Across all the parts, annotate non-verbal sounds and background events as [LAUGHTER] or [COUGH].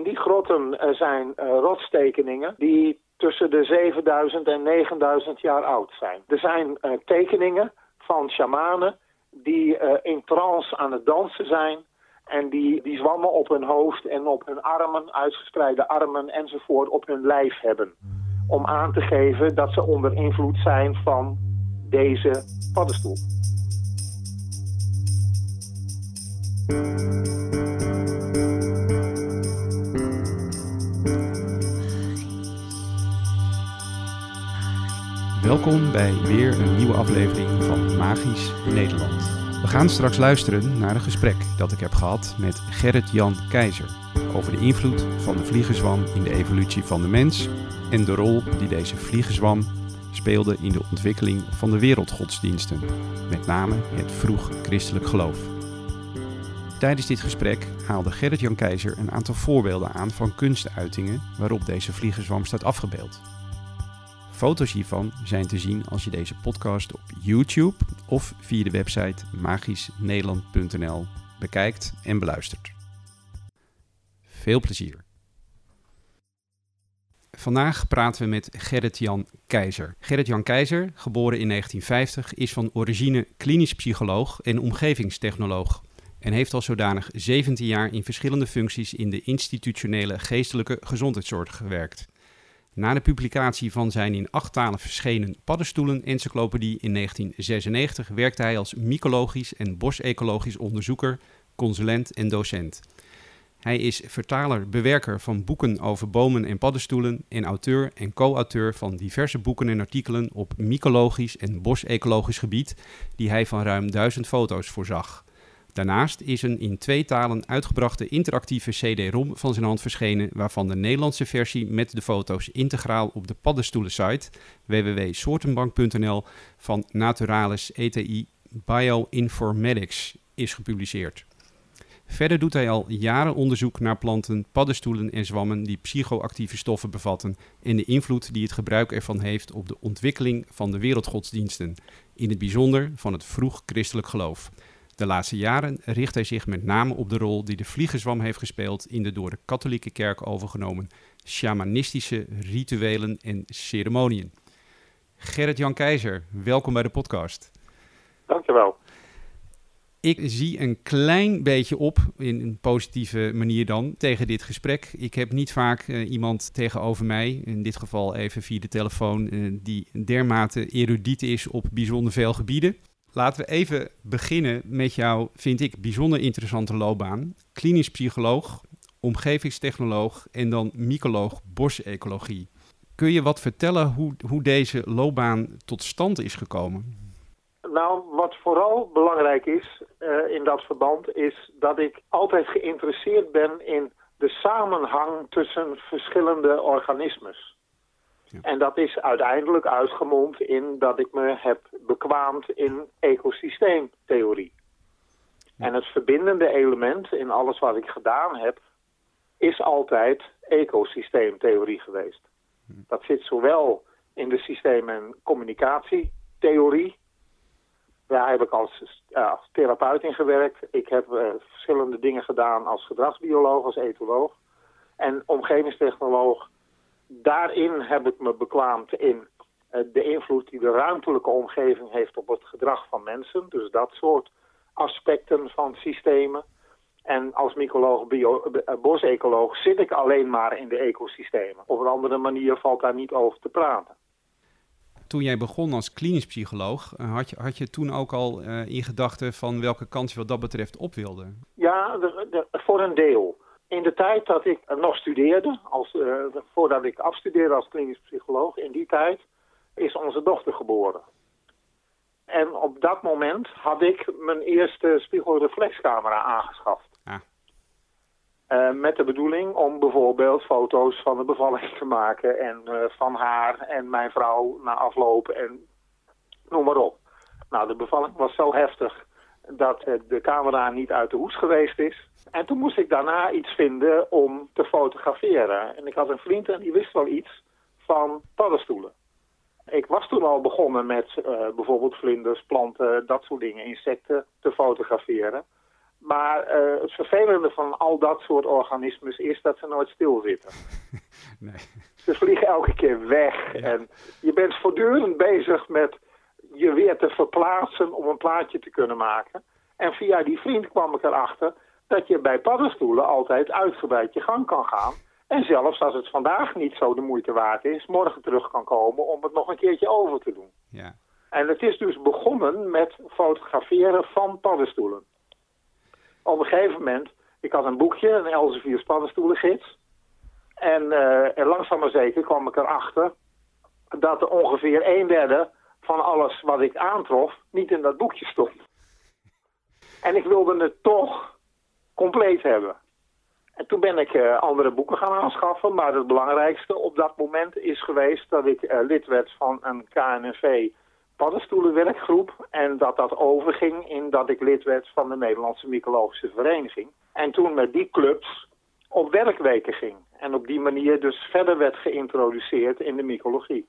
in die grotten zijn rotstekeningen die tussen de 7000 en 9000 jaar oud zijn. Er zijn tekeningen van shamanen die in trance aan het dansen zijn en die, die zwammen op hun hoofd en op hun armen, uitgespreide armen enzovoort, op hun lijf hebben. Om aan te geven dat ze onder invloed zijn van deze paddenstoel. Welkom bij weer een nieuwe aflevering van Magisch Nederland. We gaan straks luisteren naar een gesprek dat ik heb gehad met Gerrit-Jan Keizer over de invloed van de vliegenzwam in de evolutie van de mens en de rol die deze vliegenzwam speelde in de ontwikkeling van de wereldgodsdiensten, met name het vroeg christelijk geloof. Tijdens dit gesprek haalde Gerrit-Jan Keizer een aantal voorbeelden aan van kunstuitingen waarop deze vliegenzwam staat afgebeeld. Foto's hiervan zijn te zien als je deze podcast op YouTube of via de website magischnederland.nl bekijkt en beluistert. Veel plezier. Vandaag praten we met Gerrit-Jan Keizer. Gerrit-Jan Keizer, geboren in 1950, is van origine klinisch psycholoog en omgevingstechnoloog en heeft al zodanig 17 jaar in verschillende functies in de institutionele geestelijke gezondheidszorg gewerkt. Na de publicatie van zijn in acht talen verschenen Paddenstoelen-encyclopedie in 1996 werkte hij als mycologisch en bosecologisch onderzoeker, consulent en docent. Hij is vertaler, bewerker van boeken over bomen en paddenstoelen en auteur en co-auteur van diverse boeken en artikelen op mycologisch en bosecologisch gebied, die hij van ruim duizend foto's voorzag. Daarnaast is een in twee talen uitgebrachte interactieve CD-ROM van zijn hand verschenen, waarvan de Nederlandse versie met de foto's integraal op de paddenstoelen-site www.soortenbank.nl van Naturalis ETI Bioinformatics is gepubliceerd. Verder doet hij al jaren onderzoek naar planten, paddenstoelen en zwammen die psychoactieve stoffen bevatten en de invloed die het gebruik ervan heeft op de ontwikkeling van de wereldgodsdiensten, in het bijzonder van het vroeg christelijk geloof. De laatste jaren richt hij zich met name op de rol die de vliegenzwam heeft gespeeld in de door de katholieke kerk overgenomen shamanistische rituelen en ceremoniën. Gerrit-Jan Keizer, welkom bij de podcast. Dankjewel. Ik zie een klein beetje op, in een positieve manier dan, tegen dit gesprek. Ik heb niet vaak uh, iemand tegenover mij, in dit geval even via de telefoon, uh, die dermate erudiet is op bijzonder veel gebieden. Laten we even beginnen met jouw, vind ik, bijzonder interessante loopbaan. Klinisch psycholoog, omgevingstechnoloog en dan mycoloog bosecologie. Kun je wat vertellen hoe, hoe deze loopbaan tot stand is gekomen? Nou, wat vooral belangrijk is uh, in dat verband is dat ik altijd geïnteresseerd ben in de samenhang tussen verschillende organismes. En dat is uiteindelijk uitgemond in dat ik me heb bekwaamd in ecosysteemtheorie. En het verbindende element in alles wat ik gedaan heb, is altijd ecosysteemtheorie geweest. Dat zit zowel in de systeem- en communicatietheorie. Daar heb ik als, als therapeut in gewerkt. Ik heb uh, verschillende dingen gedaan als gedragsbioloog, als etoloog. En omgevingstechnoloog daarin heb ik me bekwaamd in uh, de invloed die de ruimtelijke omgeving heeft op het gedrag van mensen. Dus dat soort aspecten van systemen. En als mycoloog, bio, uh, bosecoloog zit ik alleen maar in de ecosystemen. Op een andere manier valt daar niet over te praten. Toen jij begon als klinisch psycholoog, had je, had je toen ook al uh, in gedachten van welke kant je wat dat betreft op wilde? Ja, de, de, voor een deel. In de tijd dat ik nog studeerde, als, uh, voordat ik afstudeerde als klinisch psycholoog, in die tijd is onze dochter geboren. En op dat moment had ik mijn eerste spiegelreflexcamera aangeschaft. Ah. Uh, met de bedoeling om bijvoorbeeld foto's van de bevalling te maken en uh, van haar en mijn vrouw na afloop en noem maar op. Nou, de bevalling was zo heftig dat de camera niet uit de hoes geweest is. En toen moest ik daarna iets vinden om te fotograferen. En ik had een vriend en die wist wel iets van paddenstoelen. Ik was toen al begonnen met uh, bijvoorbeeld vlinders, planten, dat soort dingen, insecten te fotograferen. Maar uh, het vervelende van al dat soort organismes is dat ze nooit stilzitten. [LAUGHS] nee. Ze vliegen elke keer weg. En je bent voortdurend bezig met je weer te verplaatsen om een plaatje te kunnen maken. En via die vriend kwam ik erachter dat je bij paddenstoelen altijd uitgebreid je gang kan gaan. En zelfs als het vandaag niet zo de moeite waard is, morgen terug kan komen om het nog een keertje over te doen. Ja. En het is dus begonnen met fotograferen van paddenstoelen. Op een gegeven moment, ik had een boekje, een Elsevier paddenstoelengids. En, uh, en langzaam maar zeker kwam ik erachter dat er ongeveer een derde van alles wat ik aantrof niet in dat boekje stond. En ik wilde het toch compleet hebben. En toen ben ik uh, andere boeken gaan aanschaffen, maar het belangrijkste op dat moment is geweest dat ik uh, lid werd van een KNV paddenstoelenwerkgroep en dat dat overging in dat ik lid werd van de Nederlandse Mycologische Vereniging. En toen met die clubs op werkweken ging en op die manier dus verder werd geïntroduceerd in de mycologie.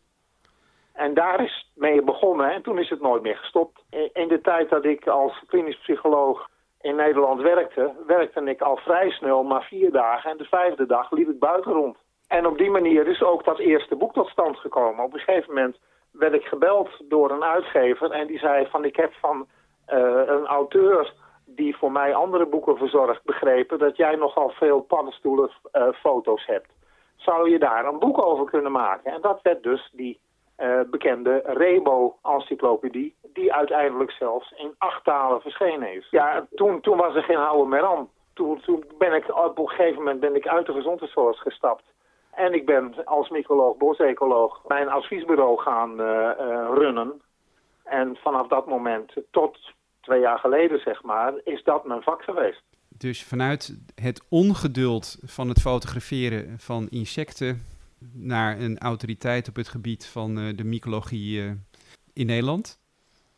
En daar is mee begonnen en toen is het nooit meer gestopt. In de tijd dat ik als klinisch psycholoog in Nederland werkte, werkte ik al vrij snel maar vier dagen en de vijfde dag liep ik buiten rond. En op die manier is ook dat eerste boek tot stand gekomen. Op een gegeven moment werd ik gebeld door een uitgever en die zei van ik heb van uh, een auteur die voor mij andere boeken verzorgt begrepen dat jij nogal veel paddenstoelen uh, foto's hebt. Zou je daar een boek over kunnen maken? En dat werd dus die uh, bekende Rebo-encyclopedie, die uiteindelijk zelfs in acht talen verschenen is. Ja, toen, toen was er geen houden meer aan. Toen, toen ben ik op een gegeven moment ben ik uit de gezondheidszorg gestapt. En ik ben als mycoloog, bosecoloog, mijn adviesbureau gaan uh, uh, runnen. En vanaf dat moment tot twee jaar geleden, zeg maar, is dat mijn vak geweest. Dus vanuit het ongeduld van het fotograferen van insecten naar een autoriteit op het gebied van uh, de mycologie in Nederland?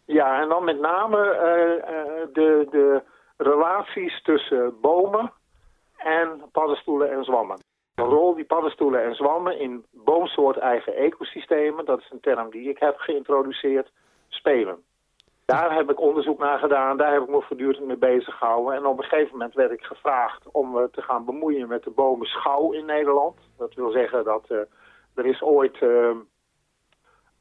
Ja, en dan met name de, de relaties tussen bomen en paddenstoelen en zwammen. De rol die paddenstoelen en zwammen in boomsoort eigen ecosystemen, dat is een term die ik heb geïntroduceerd, spelen. Daar heb ik onderzoek naar gedaan, daar heb ik me voortdurend mee bezig gehouden. En op een gegeven moment werd ik gevraagd om me te gaan bemoeien met de bomenschouw in Nederland. Dat wil zeggen dat uh, er is ooit... Uh,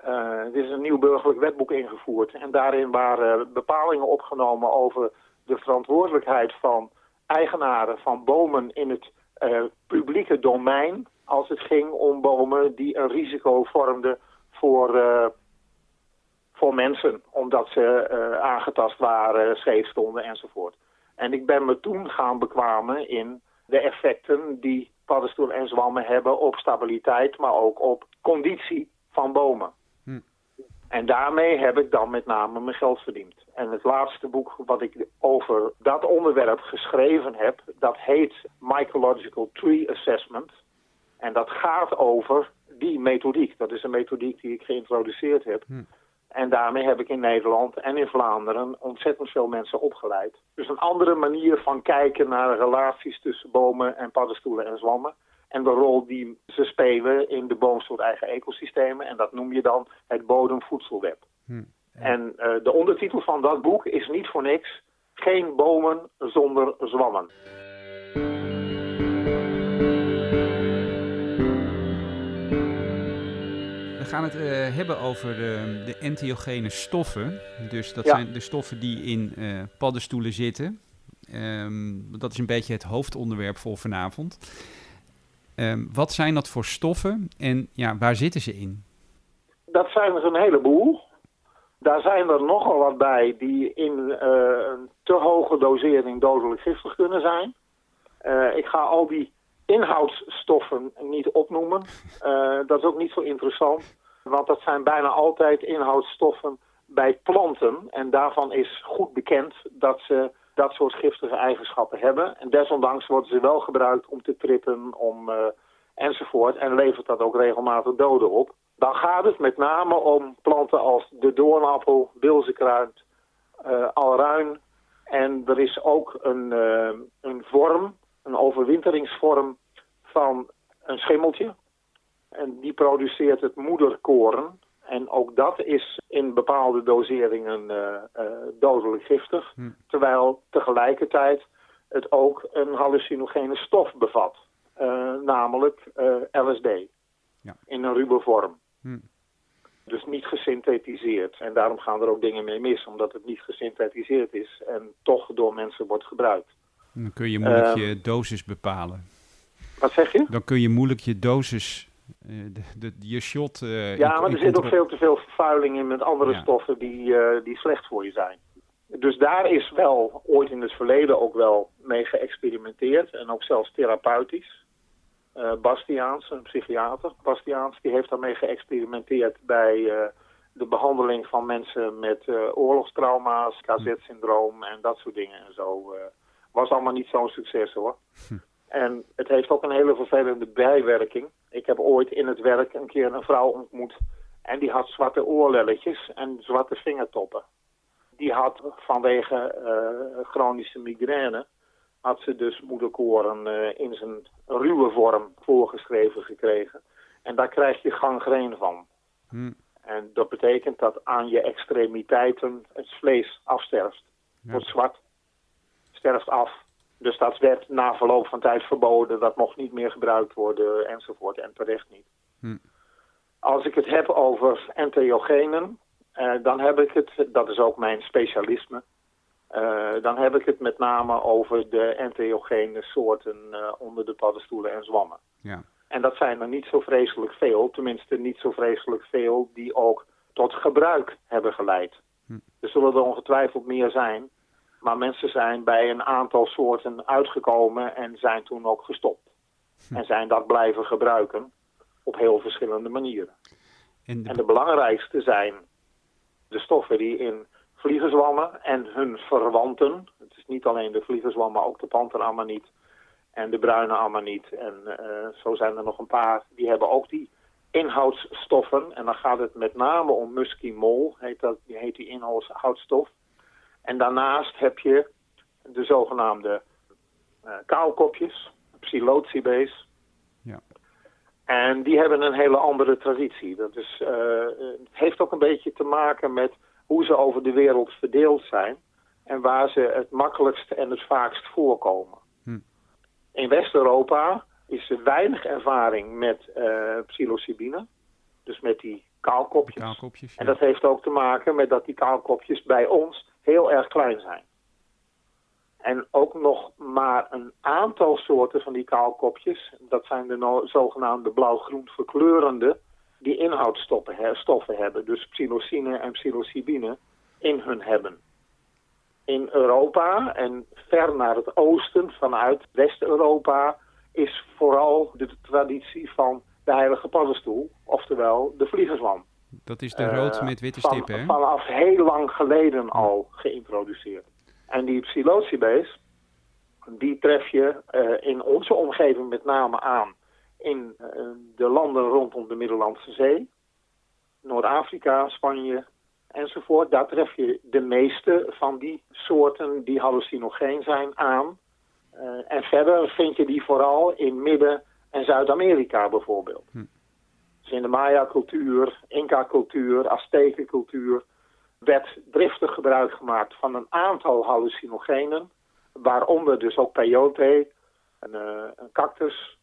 er is een nieuw burgerlijk wetboek ingevoerd. En daarin waren bepalingen opgenomen over de verantwoordelijkheid van eigenaren van bomen in het publieke domein als het ging om bomen die een risico vormden voor, voor mensen. Omdat ze uh, aangetast waren, scheef stonden enzovoort. En ik ben me toen gaan bekwamen in de effecten die paddenstoelen en zwammen hebben op stabiliteit, maar ook op conditie van bomen. Hm. En daarmee heb ik dan met name mijn geld verdiend. En het laatste boek wat ik over dat onderwerp geschreven heb, dat heet Mycological Tree Assessment. En dat gaat over die methodiek. Dat is een methodiek die ik geïntroduceerd heb. Hm. En daarmee heb ik in Nederland en in Vlaanderen ontzettend veel mensen opgeleid. Dus een andere manier van kijken naar de relaties tussen bomen en paddenstoelen en zwammen. En de rol die ze spelen in de boomsoort eigen ecosystemen. En dat noem je dan het bodemvoedselweb. Hm. En uh, de ondertitel van dat boek is niet voor niks Geen bomen zonder zwammen. Gaan het uh, hebben over de, de entheogene stoffen. Dus dat ja. zijn de stoffen die in uh, paddenstoelen zitten. Um, dat is een beetje het hoofdonderwerp voor vanavond. Um, wat zijn dat voor stoffen en ja, waar zitten ze in? Dat zijn er een heleboel. Daar zijn er nogal wat bij die in uh, een te hoge dosering dodelijk giftig kunnen zijn. Ik ga al die inhoudsstoffen niet opnoemen. Uh, dat is ook niet zo interessant. Want dat zijn bijna altijd inhoudsstoffen bij planten. En daarvan is goed bekend dat ze dat soort giftige eigenschappen hebben. En desondanks worden ze wel gebruikt om te trippen, om, enzovoort. En levert dat ook regelmatig doden op. Dan gaat het met name om planten als de doornappel, bilzekruid, uh, alruin. En er is ook een, uh, een vorm, een overwinteringsvorm van een schimmeltje. En die produceert het moederkoren. En ook dat is in bepaalde doseringen dodelijk giftig. Hm. Terwijl tegelijkertijd het ook een hallucinogene stof bevat. namelijk LSD. Ja. In een ruwe vorm. Hm. Dus niet gesynthetiseerd. En daarom gaan er ook dingen mee mis, omdat het niet gesynthetiseerd is en toch door mensen wordt gebruikt. Dan kun je moeilijk je dosis bepalen. Wat zeg je? Dan kun je moeilijk je dosis, de, de, je shot... Uh, ja, maar er zit ook veel te veel vervuiling in met andere stoffen die, uh, die slecht voor je zijn. Dus daar is wel ooit in het verleden ook wel mee geëxperimenteerd en ook zelfs therapeutisch. Uh, Bastiaans, een psychiater, Bastiaans, die heeft daarmee geëxperimenteerd bij de behandeling van mensen met oorlogstrauma's, KZ-syndroom en dat soort dingen en zo. was allemaal niet zo'n succes hoor. Hm. En het heeft ook een hele vervelende bijwerking. Ik heb ooit in het werk een keer een vrouw ontmoet en die had zwarte oorlelletjes en zwarte vingertoppen. Die had vanwege chronische migraine had ze dus moederkoren uh, in zijn ruwe vorm voorgeschreven gekregen. En daar krijg je gangreen van. Hmm. En dat betekent dat aan je extremiteiten het vlees afsterft. Wordt zwart, sterft af. Dus dat werd na verloop van tijd verboden. Dat mocht niet meer gebruikt worden enzovoort. En terecht niet. Hmm. Als ik het heb over entheogenen, uh, dan heb ik het, dat is ook mijn specialisme, uh, dan heb ik het met name over de entheogene soorten uh, onder de paddenstoelen en zwammen. Ja. En dat zijn er niet zo vreselijk veel, tenminste niet zo vreselijk veel die ook tot gebruik hebben geleid. Hm. Er zullen er ongetwijfeld meer zijn, maar mensen zijn bij een aantal soorten uitgekomen en zijn toen ook gestopt. Hm. En zijn dat blijven gebruiken op heel verschillende manieren. En de... en de belangrijkste zijn de stoffen die in vliegenzwammen en hun verwanten. Het is niet alleen de vliegenzwam, maar ook de panteramaniet en de bruine amaniet. En uh, zo zijn er nog een paar, die hebben ook die inhoudsstoffen. En dan gaat het met name om muskimol, heet, dat, heet die inhoudsstof. En daarnaast heb je de zogenaamde uh, kaalkopjes, psilocibees. Ja. En die hebben een hele andere traditie. Dat is, uh, het heeft ook een beetje te maken met hoe ze over de wereld verdeeld zijn en waar ze het makkelijkst en het vaakst voorkomen. Hm. In West-Europa is er weinig ervaring met uh, psilocybine, dus met die kaalkopjes. kaalkopjes En dat heeft ook te maken met dat die kaalkopjes bij ons heel erg klein zijn. En ook nog maar een aantal soorten van die kaalkopjes, dat zijn de zogenaamde blauw-groen verkleurende, die inhoudstoffen hebben, dus psilocine en psilocybine, in hun hebben. In Europa en ver naar het oosten, vanuit West-Europa, is vooral de traditie van de heilige paddenstoel, oftewel de vliegerswam. Dat is de rood uh, met witte stippen, hè? Vanaf heel lang geleden al geïntroduceerd. En die psilocybees, die tref je uh, in onze omgeving met name aan in uh, de landen rondom de Middellandse Zee, Noord-Afrika, Spanje enzovoort. Daar tref je de meeste van die soorten die hallucinogeen zijn aan. Uh, en verder vind je die vooral in Midden- en Zuid-Amerika bijvoorbeeld. Hm. Dus in de Maya-cultuur, Inca-cultuur, Aztekencultuur werd driftig gebruik gemaakt van een aantal hallucinogenen, waaronder dus ook peyote, een, uh, een cactus,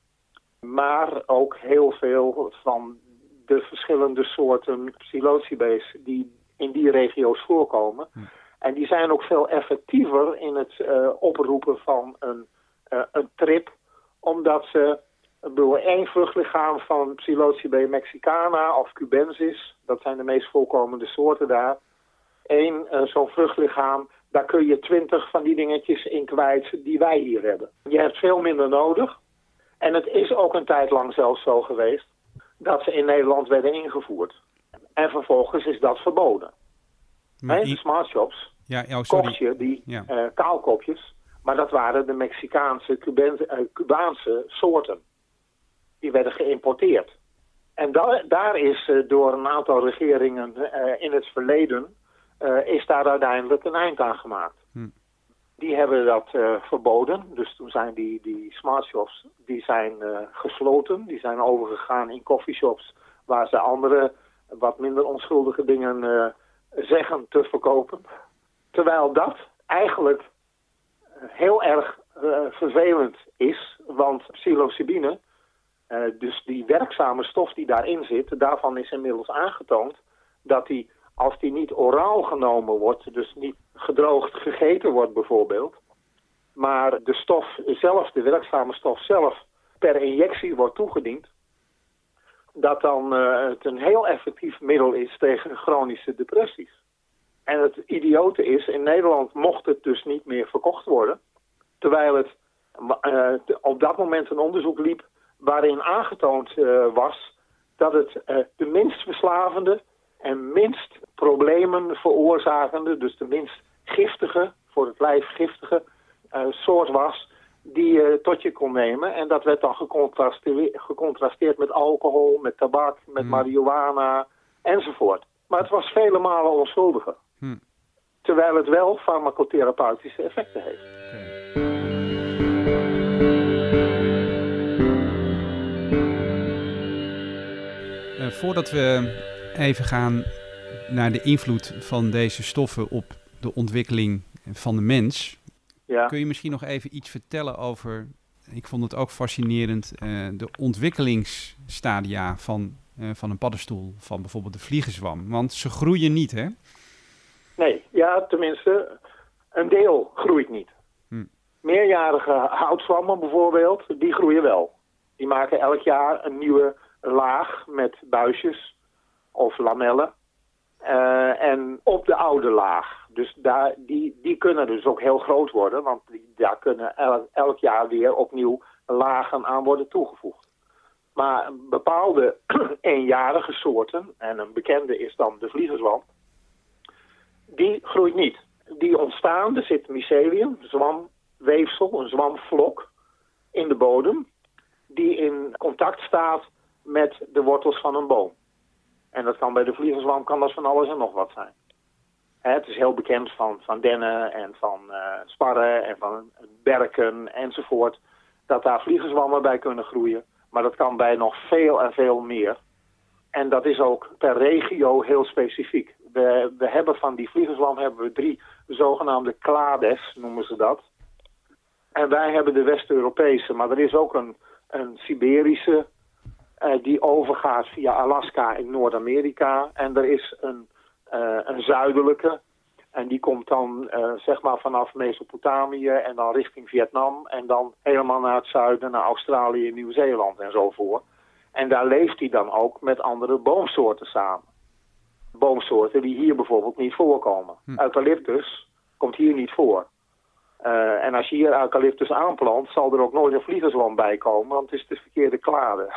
maar ook heel veel van de verschillende soorten psilocibees die in die regio's voorkomen. Hm. En die zijn ook veel effectiever in het uh, oproepen van een, uh, een trip, omdat ze door één vruchtlichaam van Psilocybe mexicana of cubensis, dat zijn de meest voorkomende soorten daar, één uh, zo'n vruchtlichaam, daar kun je twintig van die dingetjes in kwijt die wij hier hebben. Je hebt veel minder nodig, en het is ook een tijd lang zelfs zo geweest dat ze in Nederland werden ingevoerd. En vervolgens is dat verboden. Maar de smart shops ja, oh, kocht je die ja. uh, kaalkopjes, maar dat waren de Mexicaanse, uh, Cubaanse soorten. Die werden geïmporteerd. En da daar is uh, door een aantal regeringen in het verleden, is daar uiteindelijk een eind aan gemaakt. Hm. Die hebben dat verboden. Dus toen zijn die, die smart shops die zijn, gesloten. Die zijn overgegaan in coffeeshops waar ze andere wat minder onschuldige dingen zeggen te verkopen. Terwijl dat eigenlijk heel erg uh, vervelend is, want psilocybine, uh, dus die werkzame stof die daarin zit, daarvan is inmiddels aangetoond dat die, als die niet oraal genomen wordt, dus niet gedroogd gegeten wordt bijvoorbeeld, maar de stof zelf, de werkzame stof zelf, per injectie wordt toegediend, dat dan uh, het een heel effectief middel is tegen chronische depressies. En het idiote is, in Nederland mocht het dus niet meer verkocht worden. Terwijl het uh, op dat moment een onderzoek liep waarin aangetoond uh, was dat het uh, de minst verslavende en minst problemen veroorzakende, dus de minst giftige, voor het lijf giftige soort was die je tot je kon nemen. En dat werd dan gecontrasteerd, gecontrasteerd met alcohol, met tabak, met hmm. marihuana enzovoort. Maar het was vele malen onschuldiger. Hmm. Terwijl het wel farmacotherapeutische effecten heeft. Uh, voordat we even gaan naar de invloed van deze stoffen op de ontwikkeling van de mens, ja. kun je misschien nog even iets vertellen over, ik vond het ook fascinerend, uh, de ontwikkelingsstadia van, uh, van een paddenstoel, van bijvoorbeeld de vliegenzwam. Want ze groeien niet, hè? Nee, ja, tenminste, een deel groeit niet. Hm. Meerjarige houtzwammen bijvoorbeeld, die groeien wel. Die maken elk jaar een nieuwe laag met buisjes of lamellen. Uh, en op de oude laag. Dus daar, die, die kunnen dus ook heel groot worden, want die, daar kunnen elk, elk jaar weer opnieuw lagen aan worden toegevoegd. Maar bepaalde [CLEARS THROAT] eenjarige soorten, en een bekende is dan de vliegerzwam, die groeit niet. Die ontstaan, er zit mycelium, zwamweefsel, een zwamvlok in de bodem, die in contact staat met de wortels van een boom. En dat kan bij de vliegerzwam kan dat van alles en nog wat zijn. Het is heel bekend van, van dennen en van uh, sparren en van berken enzovoort. Dat daar vliegenzwammen bij kunnen groeien. Maar dat kan bij nog veel en veel meer. En dat is ook per regio heel specifiek. We, we hebben van die vliegenzwam hebben we drie zogenaamde clades, noemen ze dat. En wij hebben de West-Europese, maar er is ook een, een Siberische die overgaat via Alaska in Noord-Amerika. En er is een, uh, een zuidelijke, en die komt dan uh, zeg maar vanaf Mesopotamië en dan richting Vietnam. En dan helemaal naar het zuiden, naar Australië en Nieuw-Zeeland en zo voor. En daar leeft hij dan ook met andere boomsoorten samen. Boomsoorten die hier bijvoorbeeld niet voorkomen. Hm. Eucalyptus komt hier niet voor. Uh, en als je hier eucalyptus aanplant, zal er ook nooit een vliegenzwam bij komen, want het is de verkeerde klade. [LAUGHS]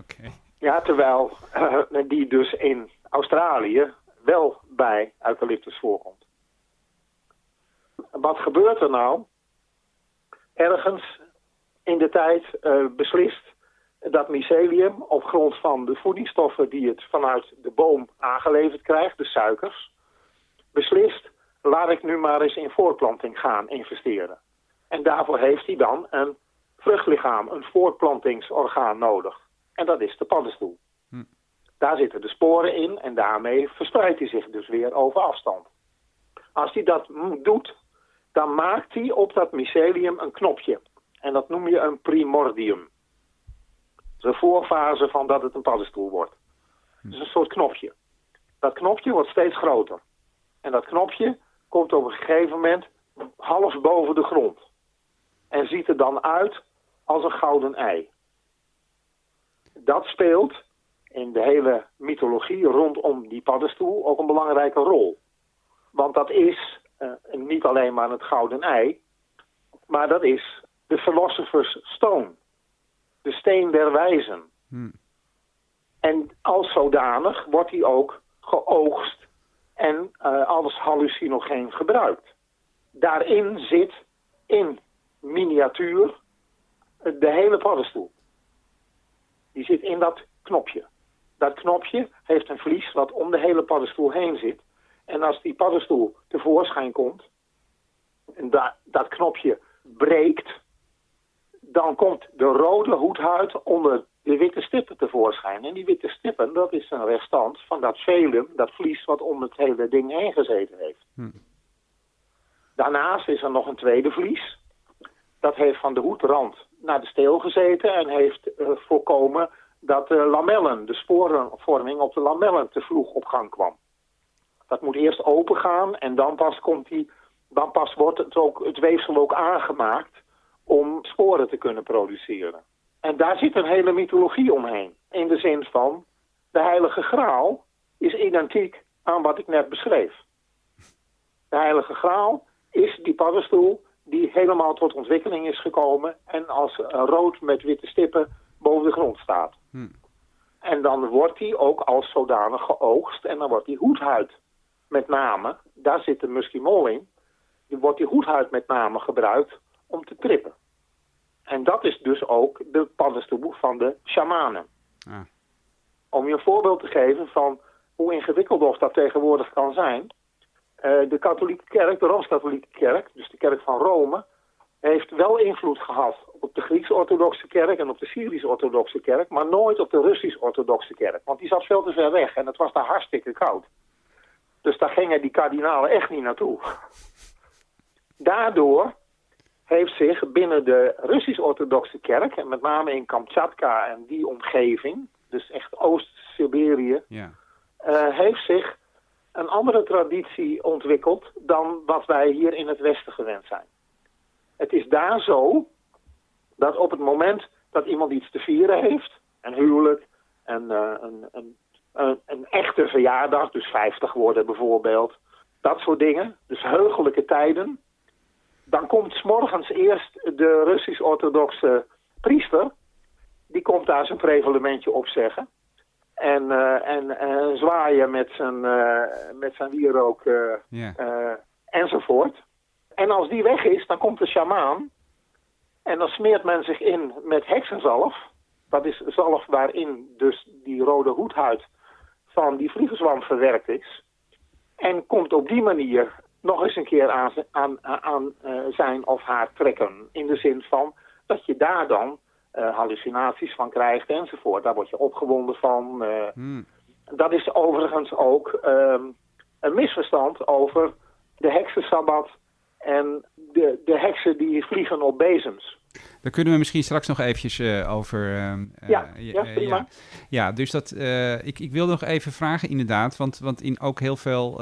okay. Ja, terwijl uh, die dus in Australië wel bij eucalyptus voorkomt. Wat gebeurt er nou? Ergens in de tijd uh, beslist dat mycelium op grond van de voedingsstoffen die het vanuit de boom aangeleverd krijgt, de suikers, beslist, laat ik nu maar eens in voortplanting gaan investeren. En daarvoor heeft hij dan een vruchtlichaam, een voortplantingsorgaan nodig. En dat is de paddenstoel. Hm. Daar zitten de sporen in en daarmee verspreidt hij zich dus weer over afstand. Als hij dat doet, dan maakt hij op dat mycelium een knopje. En dat noem je een primordium. De voorfase van dat het een paddenstoel wordt. Dus een soort knopje. Dat knopje wordt steeds groter. En dat knopje komt op een gegeven moment half boven de grond. En ziet er dan uit als een gouden ei. Dat speelt in de hele mythologie rondom die paddenstoel ook een belangrijke rol. Want dat is uh, niet alleen maar het gouden ei, maar dat is de Philosopher's Stone. De steen der wijzen. Hmm. En als zodanig wordt die ook geoogst en uh, als hallucinogeen gebruikt. Daarin zit in miniatuur de hele paddenstoel. Die zit in dat knopje. Dat knopje heeft een vlies wat om de hele paddenstoel heen zit. En als die paddenstoel tevoorschijn komt, en da dat knopje breekt, dan komt de rode hoedhuid onder de witte stippen tevoorschijn. En die witte stippen, dat is een restant van dat velum, dat vlies wat om het hele ding heen gezeten heeft. Hm. Daarnaast is er nog een tweede vlies. Dat heeft van de hoedrand naar de steel gezeten en heeft uh, voorkomen dat de lamellen, de sporenvorming op de lamellen te vroeg op gang kwam. Dat moet eerst open gaan en dan pas, komt die, dan pas wordt het, ook, het weefsel ook aangemaakt om sporen te kunnen produceren. En daar zit een hele mythologie omheen. In de zin van, de heilige graal is identiek aan wat ik net beschreef. De heilige graal is die paddenstoel die helemaal tot ontwikkeling is gekomen en als rood met witte stippen boven de grond staat. Hm. En dan wordt die ook als zodanig geoogst en dan wordt die hoedhuid met name, daar zit de muskimol in, die wordt die hoedhuid met name gebruikt om te trippen. En dat is dus ook de paddenstoel van de shamanen. Om je een voorbeeld te geven van hoe ingewikkeld dat tegenwoordig kan zijn. Uh, de katholieke kerk, de Rooms-katholieke kerk, dus de kerk van Rome, heeft wel invloed gehad op de Grieks-orthodoxe kerk en op de Syrisch-orthodoxe kerk, maar nooit op de Russisch-orthodoxe kerk. Want die zat veel te ver weg en het was daar hartstikke koud. Dus daar gingen die kardinalen echt niet naartoe. Daardoor heeft zich binnen de Russisch-orthodoxe kerk, en met name in Kamchatka en die omgeving, dus echt Oost-Siberië, ja. uh, heeft zich een andere traditie ontwikkeld dan wat wij hier in het Westen gewend zijn. Het is daar zo dat op het moment dat iemand iets te vieren heeft, een huwelijk, een, uh, een, een, een, een echte verjaardag, dus 50 worden bijvoorbeeld, dat soort dingen, dus heugelijke tijden, dan komt s morgens eerst de Russisch-orthodoxe priester. Die komt daar zijn prevalementje opzeggen. En, uh, en uh, zwaaien met zijn, uh, met zijn wierook yeah. enzovoort. En als die weg is, dan komt de sjamaan. En dan smeert men zich in met heksenzalf. Dat is zalf waarin dus die rode hoedhuid van die vliegenzwam verwerkt is. En komt op die manier nog eens een keer aan, aan, aan uh, zijn of haar trekken. In de zin van dat je daar dan uh, hallucinaties van krijgt enzovoort. Daar word je opgewonden van. Uh, hmm. Dat is overigens ook um, een misverstand over de heksensabbat en de, de heksen die vliegen op bezems. Daar kunnen we misschien straks nog eventjes uh, over... Uh, ja, ja, prima. Ja. ja, dus dat, ik, ik wil nog even vragen inderdaad, want, want in ook heel veel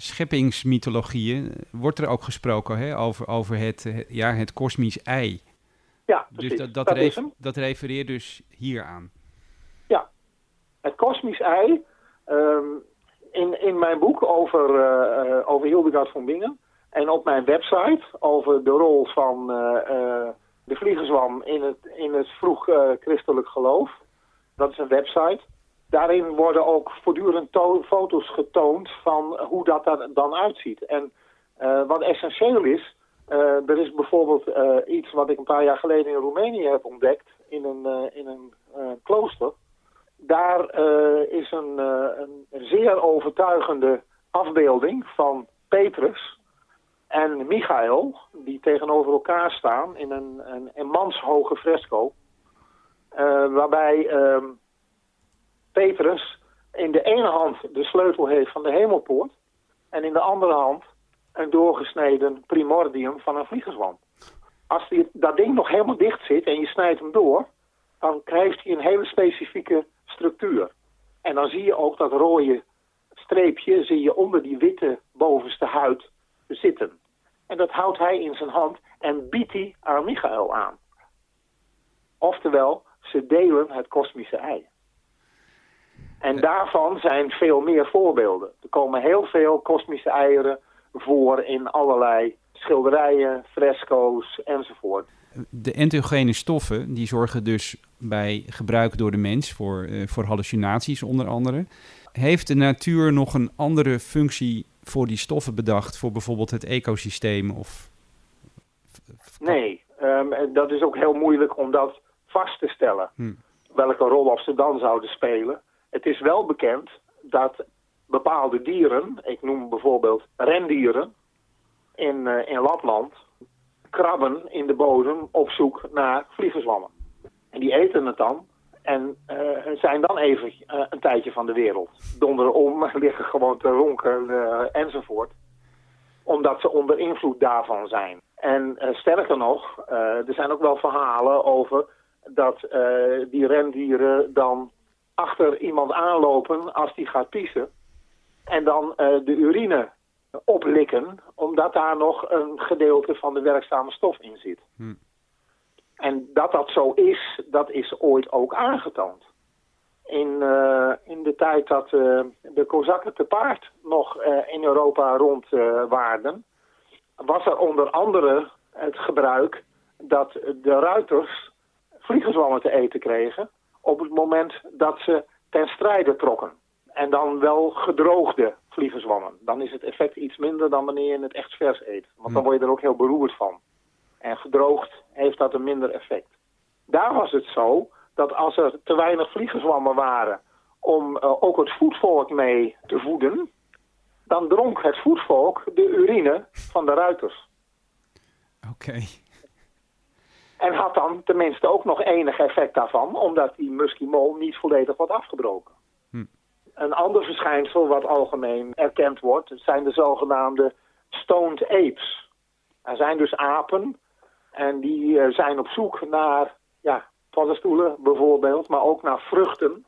scheppingsmythologieën wordt er ook gesproken hè, over, over het, ja, het kosmisch ei. Ja, dus precies. Dus dat, dat, dat, dat refereert dus hier aan. Ja, het kosmisch ei. Um, in, in mijn boek over, uh, over Hildegard van Bingen en op mijn website over de rol van uh, uh, de vliegenzwam in het, in het vroeg christelijk geloof. Dat is een website daarin worden ook voortdurend foto's getoond van hoe dat er dan uitziet. En uh, wat essentieel is, uh, er is bijvoorbeeld uh, iets wat ik een paar jaar geleden in Roemenië heb ontdekt in een, in een klooster. Daar is een, een zeer overtuigende afbeelding van Petrus en Michael, die tegenover elkaar staan in een, een, een manshoge fresco. waarbij ehm, Petrus in de ene hand de sleutel heeft van de hemelpoort en in de andere hand een doorgesneden primordium van een vliegerswand. Als die, dat ding nog helemaal dicht zit en je snijdt hem door, dan krijgt hij een hele specifieke structuur. En dan zie je ook dat rode streepje zie je onder die witte bovenste huid zitten. En dat houdt hij in zijn hand en biedt hij aan Michael aan. Oftewel, ze delen het kosmische ei. En daarvan zijn veel meer voorbeelden. Er komen heel veel kosmische eieren voor in allerlei schilderijen, fresco's enzovoort. De entheogene stoffen die zorgen dus bij gebruik door de mens voor, uh, voor hallucinaties onder andere. Heeft de natuur nog een andere functie voor die stoffen bedacht voor bijvoorbeeld het ecosysteem? Of... Nee, um, dat is ook heel moeilijk om dat vast te stellen. Hm. Welke rol of ze dan zouden spelen. Het is wel bekend dat bepaalde dieren, ik noem bijvoorbeeld rendieren in, uh, in Lapland, krabben in de bodem op zoek naar vliegenzwammen. En die eten het dan en uh, zijn dan even uh, een tijdje van de wereld. Donderen om, [LAUGHS] liggen gewoon te ronken enzovoort. Omdat ze onder invloed daarvan zijn. En sterker nog, er zijn ook wel verhalen over dat die rendieren dan achter iemand aanlopen als die gaat piezen. En dan de urine oplikken, omdat daar nog een gedeelte van de werkzame stof in zit. Hm. En dat dat zo is, dat is ooit ook aangetoond. In, uh, in de tijd dat uh, de Kozakken te paard nog in Europa rondwaarden, was er onder andere het gebruik dat de ruiters vliegenzwammen te eten kregen op het moment dat ze ten strijde trokken. En dan wel gedroogde vliegenzwammen. Dan is het effect iets minder dan wanneer je het echt vers eet. Want dan hm. word je er ook heel beroerd van. En gedroogd heeft dat een minder effect. Daar was het zo dat als er te weinig vliegenzwammen waren om uh, ook het voetvolk mee te voeden, dan dronk het voetvolk de urine van de ruiters. Oké. En had dan tenminste ook nog enig effect daarvan, omdat die musky mol niet volledig wordt afgebroken. Hm. Een ander verschijnsel wat algemeen erkend wordt, zijn de zogenaamde stoned apes. Er zijn dus apen en die uh, zijn op zoek naar ja, paddenstoelen bijvoorbeeld, maar ook naar vruchten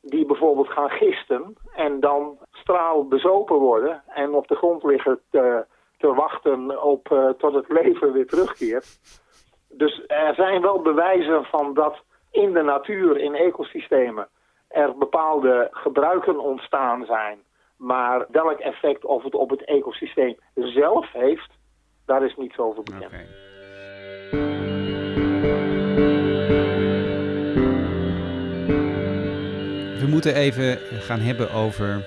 die bijvoorbeeld gaan gisten en dan straal bezopen worden en op de grond liggen te, te wachten op, uh, tot het leven weer terugkeert. Dus er zijn wel bewijzen van dat in de natuur, in ecosystemen, er bepaalde gebruiken ontstaan zijn. Maar welk effect of het op het ecosysteem zelf heeft, daar is niets over bekend. We moeten even gaan hebben over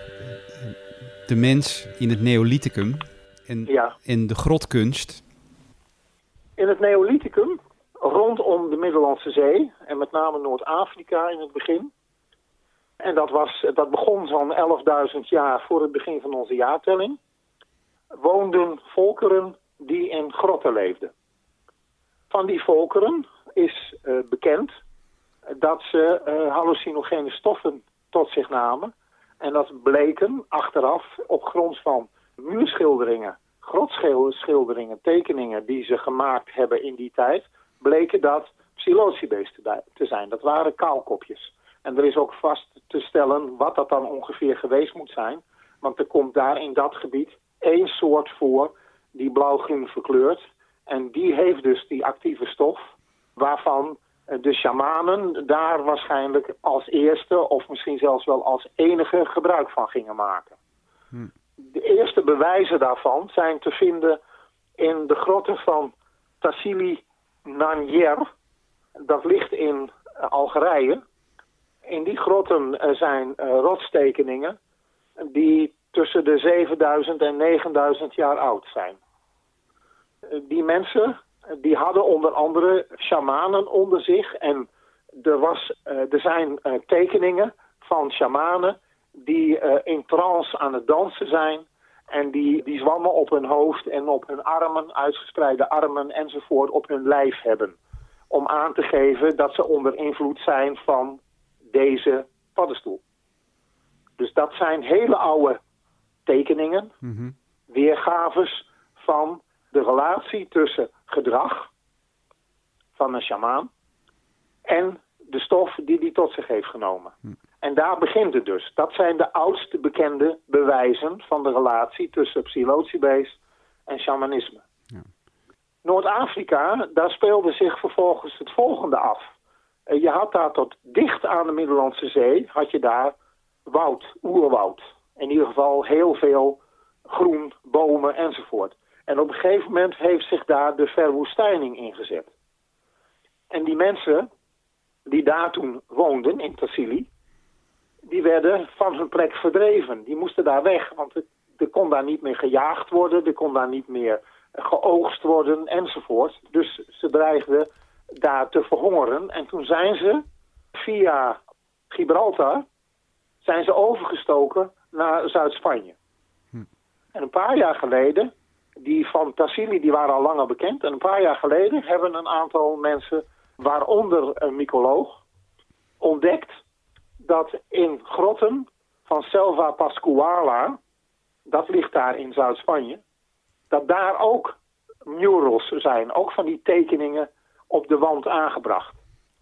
de mens in het Neolithicum en, ja. en de grotkunst. In het Neolithicum, rondom de Middellandse Zee en met name Noord-Afrika in het begin. En dat, was, dat begon zo'n 11.000 jaar voor het begin van onze jaartelling. Woonden volkeren die in grotten leefden. Van die volkeren is uh, bekend dat ze uh, hallucinogene stoffen tot zich namen. En dat bleken achteraf op grond van muurschilderingen, grotschilderingen, tekeningen die ze gemaakt hebben in die tijd, bleken dat psilocybes te zijn. Dat waren kaalkopjes. En er is ook vast te stellen wat dat dan ongeveer geweest moet zijn. Want er komt daar in dat gebied één soort voor die blauw-groen verkleurt. En die heeft dus die actieve stof waarvan de shamanen daar waarschijnlijk als eerste of misschien zelfs wel als enige gebruik van gingen maken. Hm. De eerste bewijzen daarvan zijn te vinden in de grotten van Tassili Nanier. Dat ligt in Algerije. In die grotten eh, zijn uh, rotstekeningen die tussen de 7000 en 9000 jaar oud zijn. Eh, die mensen die hadden onder andere shamanen onder zich. En er, was, er zijn tekeningen van shamanen die in trance aan het dansen zijn. En die, die zwammen op hun hoofd en op hun armen, uitgespreide armen enzovoort, op hun lijf hebben. Om aan te geven dat ze onder invloed zijn van deze paddenstoel. Dus dat zijn hele oude tekeningen, mm weergaves van de relatie tussen gedrag van een sjamaan en de stof die hij tot zich heeft genomen. Hm. En daar begint het dus. Dat zijn de oudste bekende bewijzen van de relatie tussen psilocybes en shamanisme. Ja. Noord-Afrika, daar speelde zich vervolgens het volgende af. Eh, je had daar tot dicht aan de Middellandse Zee, had je daar woud, oerwoud. In ieder geval heel veel groen, bomen enzovoort. En op een gegeven moment heeft zich daar de verwoestijning ingezet. En die mensen die daar toen woonden, in Tassili, die werden van hun plek verdreven. Die moesten daar weg, want er kon daar niet meer gejaagd worden, er kon daar niet meer geoogst worden enzovoort. Dus ze dreigden daar te verhongeren. En toen zijn ze via Gibraltar zijn ze overgestoken naar Zuid-Spanje. Hm. En een paar jaar geleden die van Tassili die waren al langer bekend. En een paar jaar geleden hebben een aantal mensen, waaronder een mycoloog, ontdekt dat in grotten van Selva Pascuala, dat ligt daar in Zuid-Spanje, dat daar ook murals zijn, ook van die tekeningen op de wand aangebracht.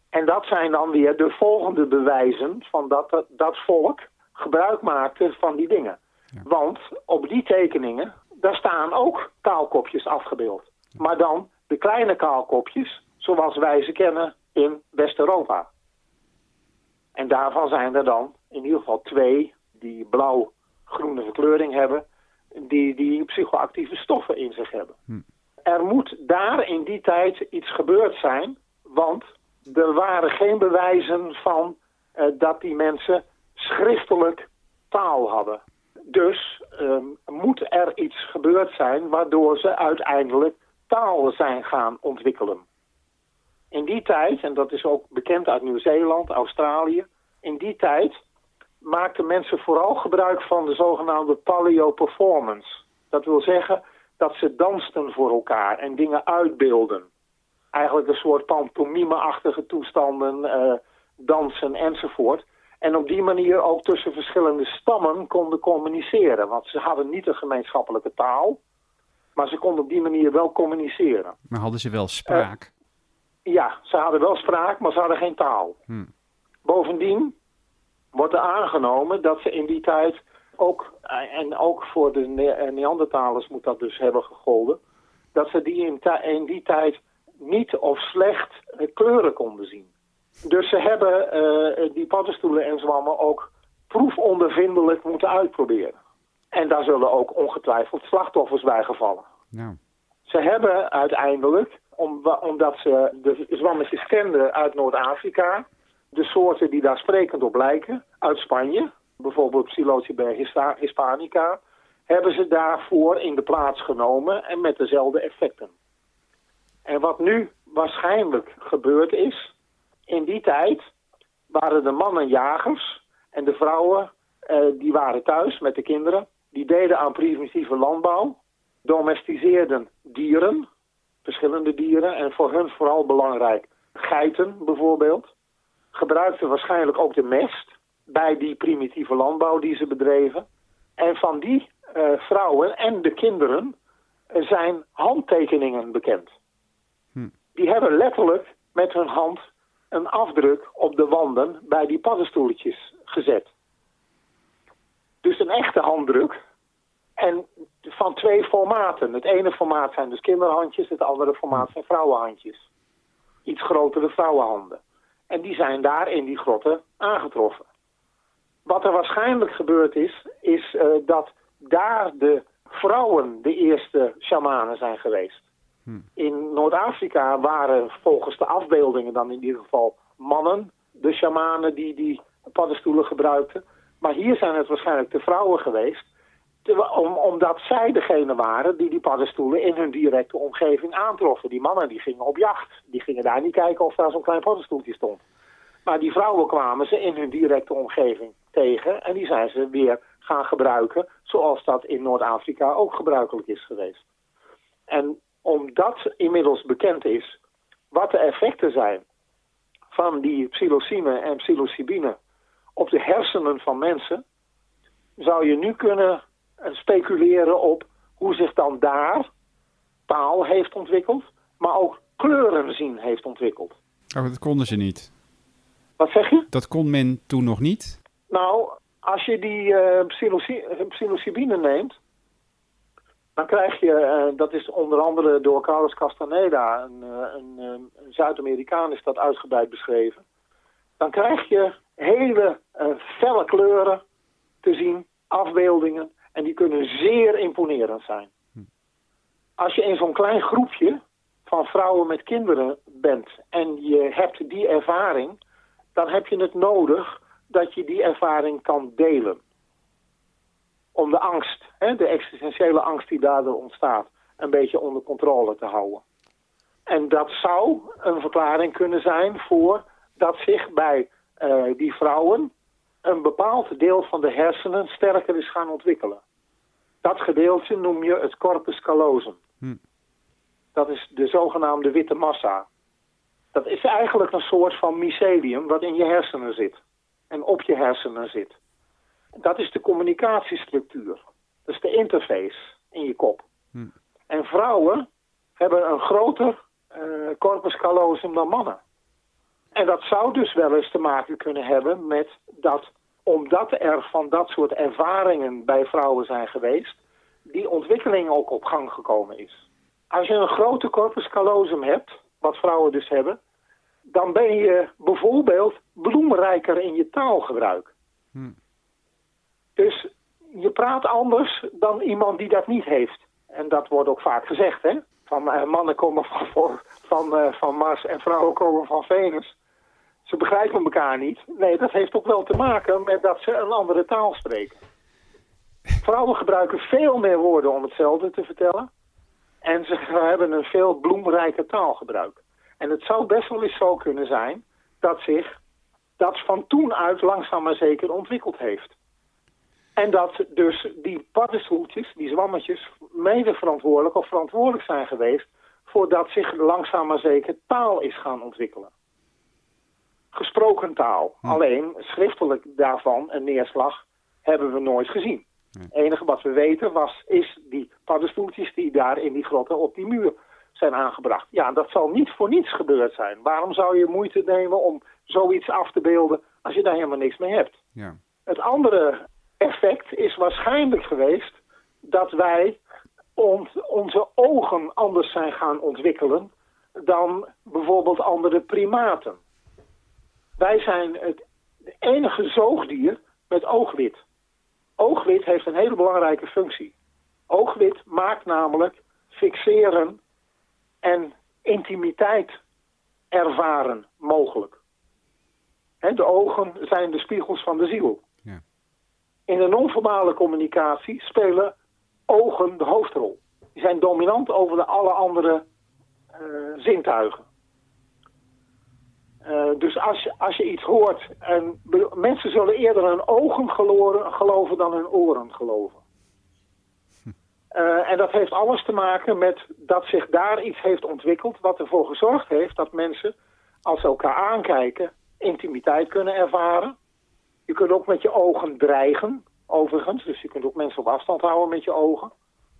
En dat zijn dan weer de volgende bewijzen van dat dat, dat volk gebruik maakte van die dingen. Want op die tekeningen, daar staan ook kaalkopjes afgebeeld. Maar dan de kleine kaalkopjes, zoals wij ze kennen in West-Europa. En daarvan zijn er dan in ieder geval twee die blauw-groene verkleuring hebben, die, die psychoactieve stoffen in zich hebben. Hm. Er moet daar in die tijd iets gebeurd zijn, want er waren geen bewijzen van uh, dat die mensen schriftelijk taal hadden. Dus um, moet er iets gebeurd zijn waardoor ze uiteindelijk taal zijn gaan ontwikkelen. In die tijd, en dat is ook bekend uit Nieuw-Zeeland, Australië, in die tijd maakten mensen vooral gebruik van de zogenaamde paleo performance. Dat wil zeggen dat ze dansten voor elkaar en dingen uitbeelden. Eigenlijk een soort pantomime-achtige toestanden, uh, dansen enzovoort. En op die manier ook tussen verschillende stammen konden communiceren. Want ze hadden niet een gemeenschappelijke taal, maar ze konden op die manier wel communiceren. Maar hadden ze wel spraak? Uh, ja, ze hadden wel spraak, maar ze hadden geen taal. Hm. Bovendien wordt er aangenomen dat ze in die tijd ook, en ook voor de ne Neandertalers moet dat dus hebben gegolden, dat ze die in, in die tijd niet of slecht kleuren konden zien. Dus ze hebben uh, die paddenstoelen en zwammen ook proefondervindelijk moeten uitproberen. En daar zullen ook ongetwijfeld slachtoffers bij gevallen. Nou. Ze hebben uiteindelijk, om, omdat ze de zwammetjes kenden uit Noord-Afrika, de soorten die daar sprekend op lijken, uit Spanje, bijvoorbeeld Psilocybe hispanica, hebben ze daarvoor in de plaats genomen en met dezelfde effecten. En wat nu waarschijnlijk gebeurd is, in die tijd waren de mannen jagers en de vrouwen eh, die waren thuis met de kinderen. Die deden aan primitieve landbouw, domesticeerden dieren, verschillende dieren en voor hun vooral belangrijk geiten bijvoorbeeld. Gebruikten waarschijnlijk ook de mest bij die primitieve landbouw die ze bedreven. En van die uh, vrouwen en de kinderen zijn handtekeningen bekend. Hm. Die hebben letterlijk met hun hand een afdruk op de wanden bij die paddenstoeltjes gezet. Dus een echte handdruk. En van twee formaten. Het ene formaat zijn dus kinderhandjes, het andere formaat zijn vrouwenhandjes. Iets grotere vrouwenhanden. En die zijn daar in die grotten aangetroffen. Wat er waarschijnlijk gebeurd is, is uh, dat daar de vrouwen de eerste shamanen zijn geweest. Hm. In Noord-Afrika waren volgens de afbeeldingen dan in ieder geval mannen de shamanen die die paddenstoelen gebruikten. Maar hier zijn het waarschijnlijk de vrouwen geweest. Om, omdat zij degene waren die die paddenstoelen in hun directe omgeving aantroffen. Die mannen die gingen op jacht. Die gingen daar niet kijken of daar zo'n klein paddenstoeltje stond. Maar die vrouwen kwamen ze in hun directe omgeving tegen. En die zijn ze weer gaan gebruiken zoals dat in Noord-Afrika ook gebruikelijk is geweest. En omdat inmiddels bekend is wat de effecten zijn van die psilocine en psilocybine op de hersenen van mensen, zou je nu kunnen speculeren op hoe zich dan daar taal heeft ontwikkeld, maar ook kleuren zien heeft ontwikkeld. Oh, dat konden ze niet. Wat zeg je? Dat kon men toen nog niet? Nou, als je die uh, psilocybine neemt, dan krijg je, uh, dat is onder andere door Carlos Castaneda, een, een, een Zuid-Amerikaan is dat uitgebreid beschreven. Dan krijg je hele felle kleuren te zien, afbeeldingen, en die kunnen zeer imponerend zijn. Hm. Als je in zo'n klein groepje van vrouwen met kinderen bent en je hebt die ervaring, dan heb je het nodig dat je die ervaring kan delen. Om de angst, hè, de existentiële angst die daardoor ontstaat, een beetje onder controle te houden. En dat zou een verklaring kunnen zijn voor dat zich bij uh, die vrouwen een bepaald deel van de hersenen sterker is gaan ontwikkelen. Dat gedeelte noem je het corpus callosum. Hm. Dat is de zogenaamde witte massa. Dat is eigenlijk een soort van mycelium wat in je hersenen zit. En op je hersenen zit. Dat is de communicatiestructuur. Dat is de interface in je kop. Hm. En vrouwen hebben een groter eh, corpus callosum dan mannen. En dat zou dus wel eens te maken kunnen hebben met dat, omdat er van dat soort ervaringen bij vrouwen zijn geweest, die ontwikkeling ook op gang gekomen is. Als je een grote corpus callosum hebt, wat vrouwen dus hebben, dan ben je bijvoorbeeld bloemrijker in je taalgebruik. Hm. Dus je praat anders dan iemand die dat niet heeft. En dat wordt ook vaak gezegd, hè? Van eh, mannen komen van, van, eh, van Mars en vrouwen komen van Venus. Ze begrijpen elkaar niet. Nee, dat heeft ook wel te maken met dat ze een andere taal spreken. Vrouwen gebruiken veel meer woorden om hetzelfde te vertellen. En ze hebben een veel bloemrijker taalgebruik. En het zou best wel eens zo kunnen zijn dat zich dat van toen uit langzaam maar zeker ontwikkeld heeft. En dat dus die paddenstoeltjes, die zwammetjes, mede verantwoordelijk of verantwoordelijk zijn geweest voordat zich langzaam maar zeker taal is gaan ontwikkelen. Gesproken taal. Alleen schriftelijk daarvan een neerslag hebben we nooit gezien. Het enige wat we weten was, is die paddenstoeltjes die daar in die grotten op die muur zijn aangebracht. Ja, dat zal niet voor niets gebeurd zijn. Waarom zou je moeite nemen om zoiets af te beelden als je daar helemaal niks mee hebt? Ja. Het andere effect is waarschijnlijk geweest dat wij ons, onze ogen anders zijn gaan ontwikkelen dan bijvoorbeeld andere primaten. Wij zijn het enige zoogdier met oogwit. Oogwit heeft een hele belangrijke functie. Oogwit maakt namelijk fixeren en intimiteit ervaren mogelijk. De ogen zijn de spiegels van de ziel. Ja. In de non-verbale communicatie spelen ogen de hoofdrol. Die zijn dominant over de alle andere eh, zintuigen. Eh, dus als, je- als je iets hoort, en mensen zullen eerder hun ogen geloren, geloven dan hun oren geloven. [LAUGHS] Eh, en dat heeft alles te maken met dat zich daar iets heeft ontwikkeld wat ervoor gezorgd heeft dat mensen, als ze elkaar aankijken, intimiteit kunnen ervaren. Je kunt ook met je ogen dreigen, overigens. Dus je kunt ook mensen op afstand houden met je ogen.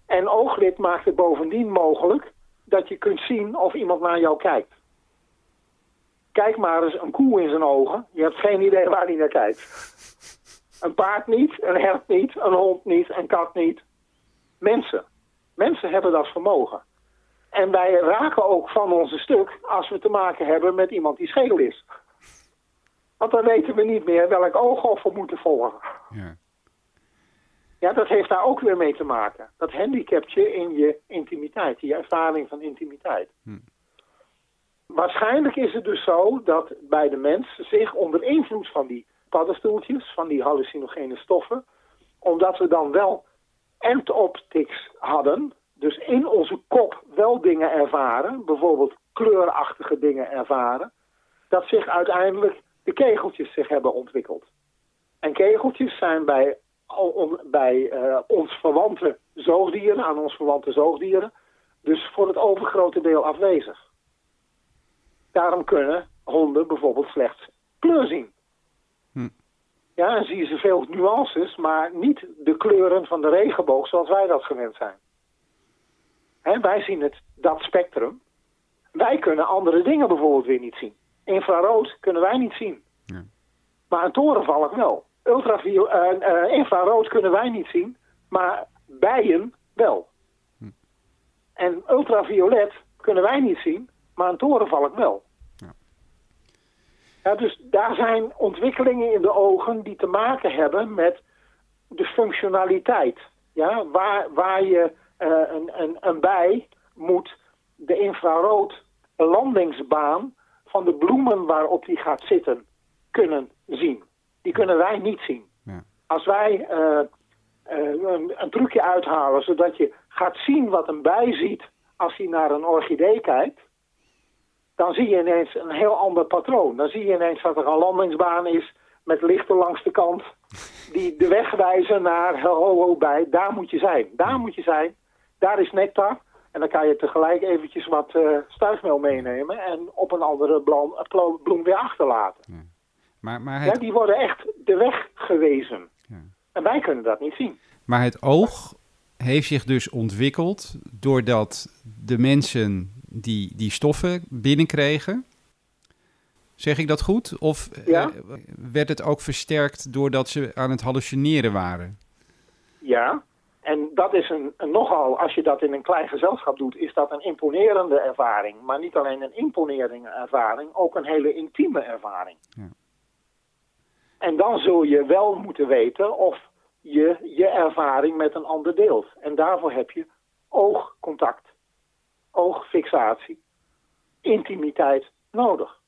En ooglid maakt het bovendien mogelijk dat je kunt zien of iemand naar jou kijkt. Kijk maar eens een koe in zijn ogen. Je hebt geen idee waar hij naar kijkt. Een paard niet, een hert niet, een hond niet, een kat niet. Mensen. Mensen hebben dat vermogen. En wij raken ook van onze stuk als we te maken hebben met iemand die scheel is. Want dan weten we niet meer welk oog we moeten volgen. Ja. Ja, dat heeft daar ook weer mee te maken. Dat handicapt je in je intimiteit, je ervaring van intimiteit. Hm. Waarschijnlijk is het dus zo dat bij de mens zich onder invloed van die paddenstoeltjes, van die hallucinogene stoffen, omdat we dan wel endoptics hadden, dus in onze kop wel dingen ervaren, bijvoorbeeld kleurachtige dingen ervaren, dat zich uiteindelijk de kegeltjes zich hebben ontwikkeld. En kegeltjes zijn bij, bij eh, ons verwante zoogdieren, aan ons verwante zoogdieren, dus voor het overgrote deel afwezig. Daarom kunnen honden bijvoorbeeld slechts kleur zien. Hm. Ja, en zie je ze veel nuances, maar niet de kleuren van de regenboog zoals wij dat gewend zijn. Hè, wij zien het, dat spectrum. Wij kunnen andere dingen bijvoorbeeld weer niet zien. Infrarood kunnen wij niet zien. Ja. Maar een torenvalk wel. Ultravio eh, infrarood kunnen wij niet zien, maar bijen wel. Hm. En ultraviolet kunnen wij niet zien, maar een torenvalk wel. Ja. Dus daar zijn ontwikkelingen in de ogen die te maken hebben met de functionaliteit. Ja, waar, waar je eh, een, een, een bij moet de infrarood landingsbaan van de bloemen waarop die gaat zitten kunnen zien. Die kunnen wij niet zien. Ja. Als wij eh, eh, een, een trucje uithalen zodat je gaat zien wat een bij ziet als hij naar een orchidee kijkt, dan zie je ineens een heel ander patroon. Dan zie je ineens dat er een landingsbaan is met lichten langs de kant die de weg wijzen naar ho ho bij, daar moet je zijn. Daar moet je zijn. Daar is nectar. En dan kan je tegelijk eventjes wat uh, stuifmeel meenemen en op een andere bloem, bloem weer achterlaten. Ja. Maar, maar het... ja, die worden echt de weg gewezen. Ja. En wij kunnen dat niet zien. Maar het oog heeft zich dus ontwikkeld doordat de mensen die die stoffen binnenkregen. Zeg ik dat goed? Of eh, werd het ook versterkt doordat ze aan het hallucineren waren? Ja, en dat is een, een, nogal, als je dat in een klein gezelschap doet, is dat een imponerende ervaring. Maar niet alleen een imponerende ervaring, ook een hele intieme ervaring. Ja. En dan zul je wel moeten weten of je je ervaring met een ander deelt. En daarvoor heb je oogcontact, oogfixatie, intimiteit nodig.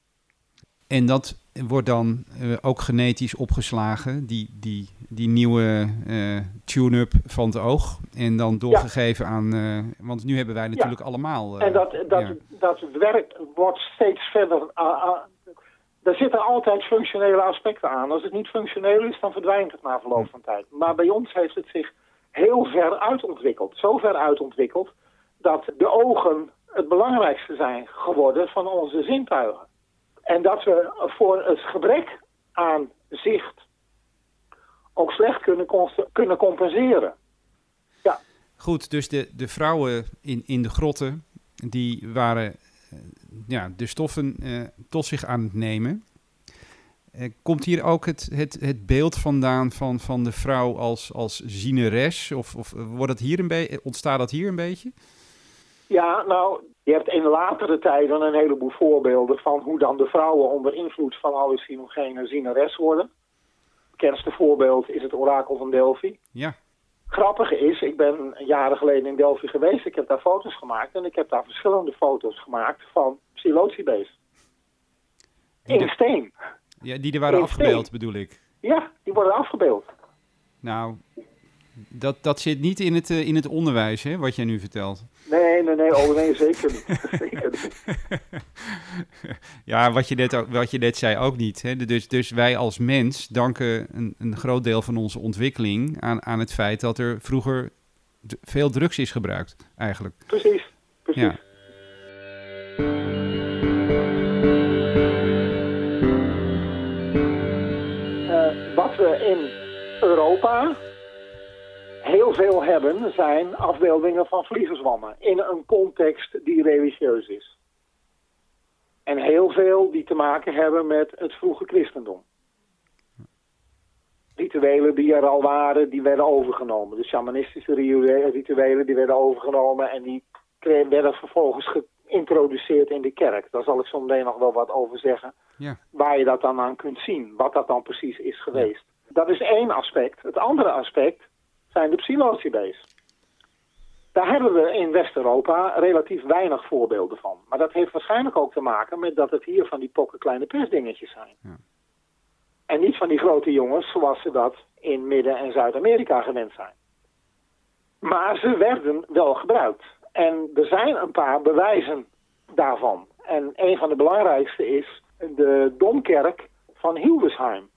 En dat wordt dan uh, ook genetisch opgeslagen, die, die, die nieuwe uh, tune-up van het oog. En dan doorgegeven aan, uh, want nu hebben wij natuurlijk allemaal. en dat, dat, ja. dat werk wordt steeds verder. er zitten altijd functionele aspecten aan. Als het niet functioneel is, dan verdwijnt het na verloop van tijd. Maar bij ons heeft het zich heel ver uitontwikkeld. Zo ver uitontwikkeld dat de ogen het belangrijkste zijn geworden van onze zintuigen. En dat we voor het gebrek aan zicht ook slecht kunnen, kunnen compenseren. Ja. Goed, dus de, de vrouwen in, in de grotten, die waren uh, ja, de stoffen uh, tot zich aan het nemen. Uh, komt hier ook het, het, het beeld vandaan van, van de vrouw als, als zieneres? Of, of wordt het hier een ontstaat dat hier een beetje? Ja, nou, je hebt in latere tijden een heleboel voorbeelden van hoe dan de vrouwen onder invloed van hallucinogenen zieneres worden. Het bekendste voorbeeld is het orakel van Delphi. Ja. Grappige is, ik ben jaren geleden in Delphi geweest, ik heb daar foto's gemaakt en ik heb daar verschillende foto's gemaakt van psilocybes. In steen. Ja, die er waren afgebeeld bedoel ik. Ja, die worden afgebeeld. Nou, dat, dat zit niet in het, uh, in het onderwijs, hè, wat jij nu vertelt. Nee, nee, nee, oh, nee zeker niet. [LAUGHS] zeker niet. ja, wat je, net, wat je net zei ook niet. Hè. Dus, dus wij als mens danken een, een groot deel van onze ontwikkeling aan, aan het feit dat er vroeger veel drugs is gebruikt, eigenlijk. Precies, precies. Ja. Uh, wat we in Europa heel veel hebben zijn afbeeldingen van vliegerswammen in een context die religieus is. En heel veel die te maken hebben met het vroege christendom. Rituelen die er al waren, die werden overgenomen. De shamanistische rituelen die werden overgenomen en die werden vervolgens geïntroduceerd in de kerk. Daar zal ik zo meteen nog wel wat over zeggen. Ja. Waar je dat dan aan kunt zien, wat dat dan precies is geweest. Dat is één aspect. Het andere aspect zijn de psilocybes. Daar hebben we in West-Europa relatief weinig voorbeelden van. Maar dat heeft waarschijnlijk ook te maken met dat het hier van die pokken kleine persdingetjes zijn. Ja. En niet van die grote jongens zoals ze dat in Midden- en Zuid-Amerika gewend zijn. Maar ze werden wel gebruikt. En er zijn een paar bewijzen daarvan. En een van de belangrijkste is de Domkerk van Hildesheim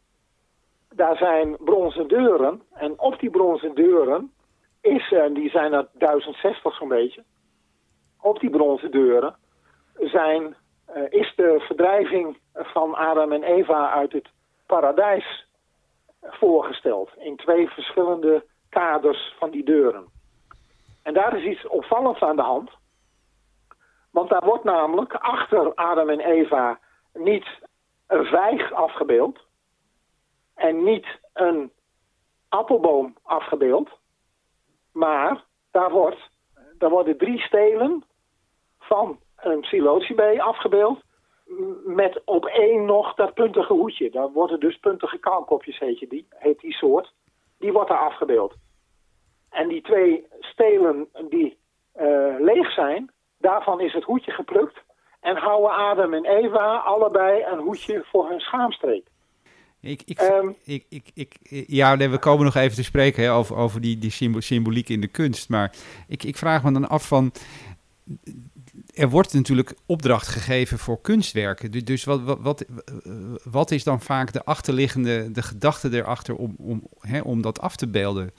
daar zijn bronzen deuren. En op die bronzen deuren is, en die zijn er 1060 zo'n beetje, op die bronzen deuren zijn, uh, is de verdrijving van Adam en Eva uit het paradijs voorgesteld. In twee verschillende kaders van die deuren. En daar is iets opvallends aan de hand. Want daar wordt namelijk achter Adam en Eva niet een vijg afgebeeld, en niet een appelboom afgebeeld. Maar daar, wordt, daar worden drie stelen van een psilocybe afgebeeld. Met op één nog dat puntige hoedje. Daar worden dus puntige kaalkopjes, heet, je die, heet die soort. Die wordt daar afgebeeld. En die twee stelen die uh, leeg zijn, daarvan is het hoedje geplukt. En houden Adam en Eva allebei een hoedje voor hun schaamstreek. Ik, ik, ehm, ik, ik, ik, ja, we komen nog even te spreken hè, over, over die, die symboliek in de kunst. Maar ik, ik vraag me dan af van... er wordt natuurlijk opdracht gegeven voor kunstwerken. Dus wat, wat, wat, wat is dan vaak de achterliggende, de gedachte erachter om, om, hè, om dat af te beelden?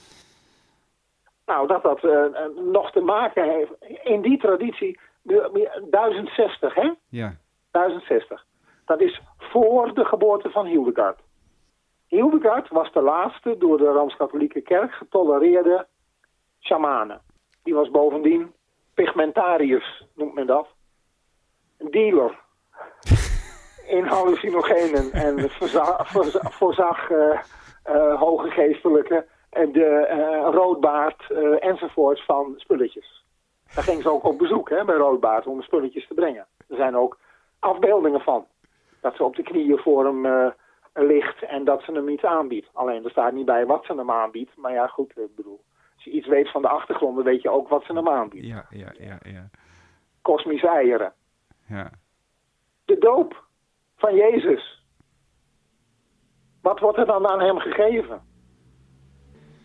Nou, dat dat uh, nog te maken heeft. In die traditie, 1060, hè? Ja. 1060. Dat is voor de geboorte van Hildegard. Hildegard was de laatste door de Rooms-Katholieke Kerk getolereerde shamanen. Die was bovendien pigmentarius, noemt men dat. Een dealer [LAUGHS] in hallucinogenen en voorzag, voorzag uh, uh, hoge geestelijke en de uh, roodbaard enzovoorts van spulletjes. Daar ging ze ook op bezoek hè, bij roodbaard om spulletjes te brengen. Er zijn ook afbeeldingen van. Dat ze op de knieën voor hem ligt en dat ze hem iets aanbiedt. Alleen er staat niet bij wat ze hem aanbiedt. Maar ja, goed, ik bedoel. Als je iets weet van de achtergrond, dan weet je ook wat ze hem aanbiedt. Ja, ja, ja, ja. Kosmische eieren. Ja. De doop van Jezus. Wat wordt er dan aan hem gegeven?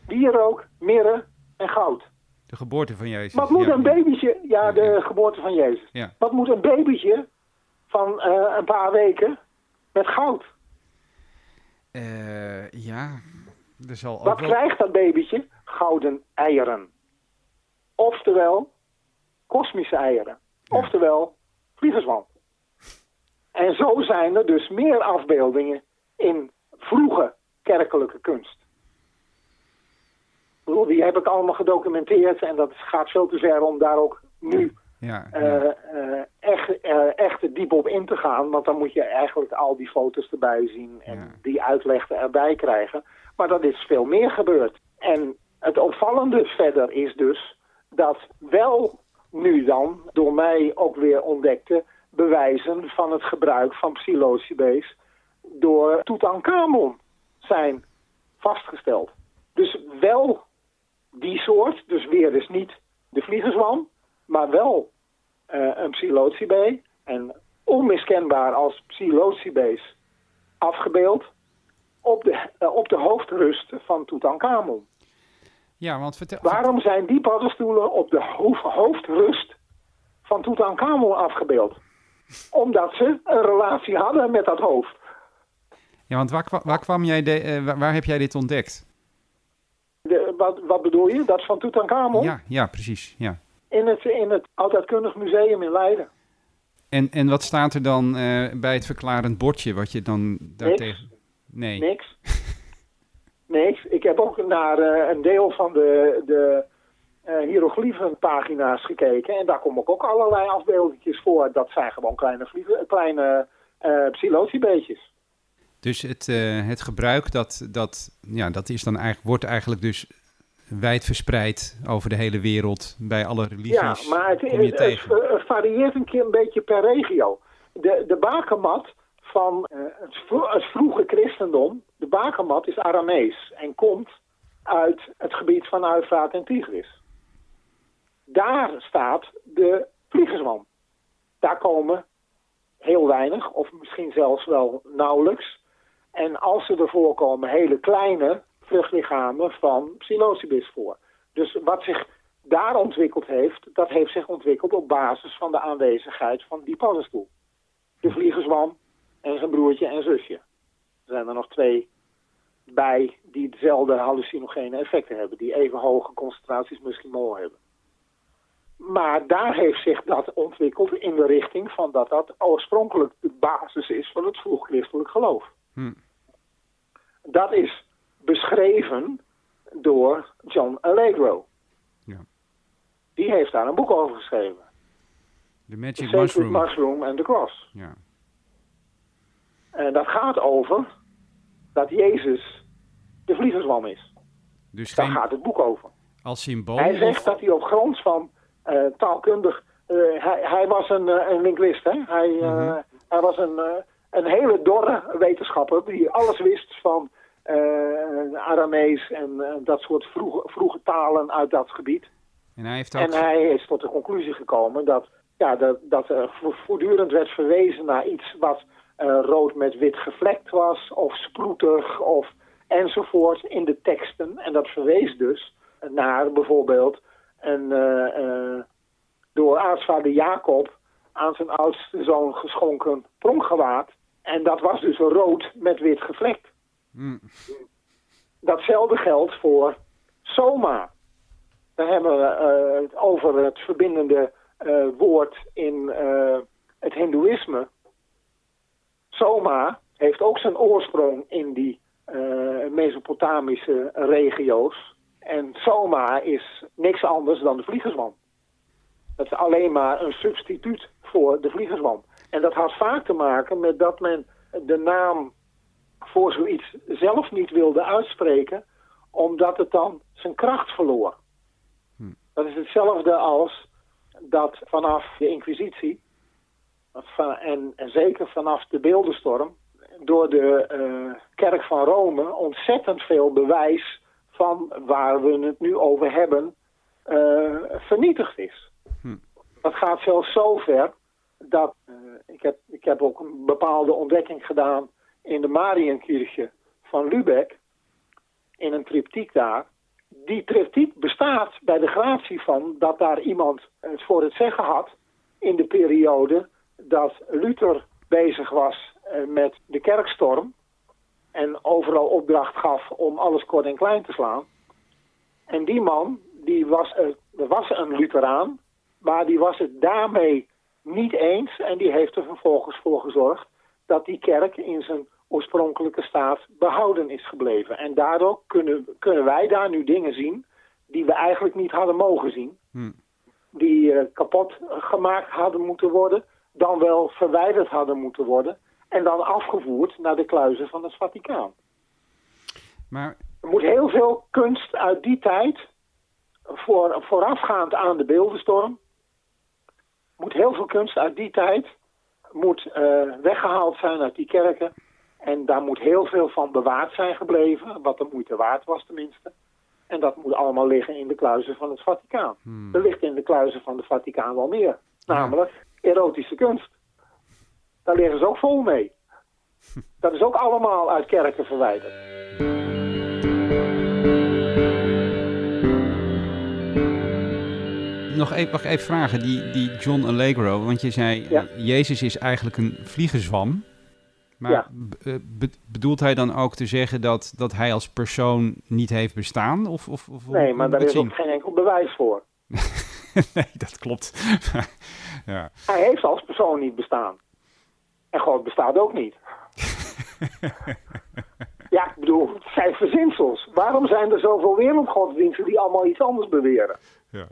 Wierook, mirre en goud. De geboorte van Jezus. Wat moet een babytje... Ja, de geboorte van Jezus. Ja. Wat moet een babytje van uh, een paar weken met goud? Uh, ja, er zal ook Wat wel... krijgt dat babytje? Gouden eieren. Oftewel, kosmische eieren. Ja. Oftewel, vliegerswand. En zo zijn er dus meer afbeeldingen in vroege kerkelijke kunst. Die heb ik allemaal gedocumenteerd en dat gaat veel te ver om daar ook nu Ja, ja. eh, eh, echt, eh, echt diep op in te gaan. Want dan moet je eigenlijk al die foto's erbij zien en Ja. die uitleg erbij krijgen. Maar dat is veel meer gebeurd. En het opvallende verder is dus dat wel nu dan, door mij ook weer ontdekte, bewijzen van het gebruik van psilocybes door Tutankhamon zijn vastgesteld. Dus wel die soort, dus weer dus niet de vliegerswam, maar wel eh, een psilocybe en onmiskenbaar als psilocybes afgebeeld op de, eh, op de hoofdrust van Tutankhamon. ja, want vertel... Waarom zijn die paddenstoelen op de hoofd- hoofdrust van Tutankhamon afgebeeld? Omdat ze een relatie hadden met dat hoofd. Ja, want waar, kwa- waar kwam jij de, eh, waar, heb jij dit ontdekt? De, wat, wat bedoel je? Dat is van Tutankhamon? Ja, ja, precies. Ja. In het, in het Oudheidkundig Museum in Leiden. En, en wat staat er dan eh, bij het verklarend bordje wat je dan daartegen... Nee. Niks. [LAUGHS] Niks. Ik heb ook naar eh, een deel van de, de eh hieroglyphenpagina's gekeken. En daar komen ook allerlei afbeeldingjes voor. Dat zijn gewoon kleine, vliegen, kleine psilociebeetjes. Dus het, het gebruik, dat, dat, ja, dat is dan eigenlijk, wordt eigenlijk dus wijd verspreid over de hele wereld bij alle religies. Ja, maar het, varieert een keer een beetje per regio. De, de bakermat van eh, het, vro- het vroege christendom, de bakermat is Aramees en komt uit het gebied van Uifraat en Tigris. Daar staat de vliegerswam. Daar komen heel weinig, of misschien zelfs wel nauwelijks. En als ze er voorkomen, hele kleine vruchtlichamen van psilocybis voor. Dus wat zich daar ontwikkeld heeft, dat heeft zich ontwikkeld op basis van de aanwezigheid van die paddenstoel. De vliegerswam en zijn broertje en zusje. Er zijn er nog twee bij die dezelfde hallucinogene effecten hebben, die even hoge concentraties misschien mol hebben. Maar daar heeft zich dat ontwikkeld in de richting van dat dat oorspronkelijk de basis is van het vroeg-christelijk geloof. Hm. Dat is beschreven door John Allegro. Ja. Die heeft daar een boek over geschreven. The Magic Mushroom. Mushroom and the Cross. Ja. En dat gaat over dat Jezus de vliegerswam is. Dus Daar geen, gaat het boek over. als symbool Hij zegt of- dat hij op grond van eh, taalkundig... eh, hij, hij was een, eh, een linguist, hè? Hij, Mhm. hij was een, een hele dorre wetenschapper die alles wist van Aramees en eh, dat soort vroege, vroege talen uit dat gebied. En hij heeft ook... En hij is tot de conclusie gekomen dat, ja, dat, dat er vo- voortdurend werd verwezen naar iets wat eh, rood met wit gevlekt was, of sproetig, of enzovoort in de teksten. En dat verwees dus naar bijvoorbeeld een, eh, eh, door aartsvader Jacob aan zijn oudste zoon geschonken pronkgewaad. En dat was dus rood met wit gevlekt. Mm. Datzelfde geldt voor Soma. Dan hebben we het over het verbindende uh, woord in uh, het Hindoeïsme. Soma heeft ook zijn oorsprong in die Mesopotamische regio's. En Soma is niks anders dan de vliegerswam. Dat is alleen maar een substituut voor de vliegerswam. En dat had vaak te maken met dat men de naam voor zoiets zelf niet wilde uitspreken, omdat het dan zijn kracht verloor. Hm. Dat is hetzelfde als dat vanaf de Inquisitie, en, en zeker vanaf de beeldenstorm, door de uh, kerk van Rome ontzettend veel bewijs van waar we het nu over hebben uh, vernietigd is. Hm. Dat gaat zelfs zo ver dat, uh, ik, heb, ik heb ook een bepaalde ontdekking gedaan in de Marienkirche van Lübeck, in een triptiek daar. Die triptiek bestaat bij de gratie van dat daar iemand het voor het zeggen had in de periode dat Luther bezig was eh, met de kerkstorm en overal opdracht gaf om alles kort en klein te slaan. En die man, die was, was een Lutheraan, maar die was het daarmee niet eens en die heeft er vervolgens voor gezorgd dat die kerk in zijn oorspronkelijke staat behouden is gebleven. En daardoor kunnen, kunnen wij daar nu dingen zien die we eigenlijk niet hadden mogen zien. Hmm. Die uh, kapot gemaakt hadden moeten worden, dan wel verwijderd hadden moeten worden en dan afgevoerd naar de kluizen van het Vaticaan. Maar... Er moet heel veel kunst uit die tijd, voor, voorafgaand aan de beeldenstorm, moet heel veel kunst uit die tijd moet, uh, weggehaald zijn uit die kerken. En daar moet heel veel van bewaard zijn gebleven, wat de moeite waard was tenminste. En dat moet allemaal liggen in de kluizen van het Vaticaan. Hmm. Er ligt in de kluizen van het Vaticaan wel meer. Namelijk erotische kunst. Daar liggen ze ook vol mee. [LAUGHS] Dat is ook allemaal uit kerken verwijderd. Nog even, mag even vragen, die, die John Allegro, want je zei, Jezus is eigenlijk een vliegenzwam. Maar ja. Eh, bedoelt hij dan ook te zeggen dat, dat hij als persoon niet heeft bestaan? Of, of, of nee, maar daar is ook geen enkel bewijs voor. [LAUGHS] nee, dat klopt. [LAUGHS] ja. Hij heeft als persoon niet bestaan. En God bestaat ook niet. [LAUGHS] ja, ik bedoel, het zijn verzinsels. Waarom zijn er zoveel wereldgodsdiensten die allemaal iets anders beweren? Ja.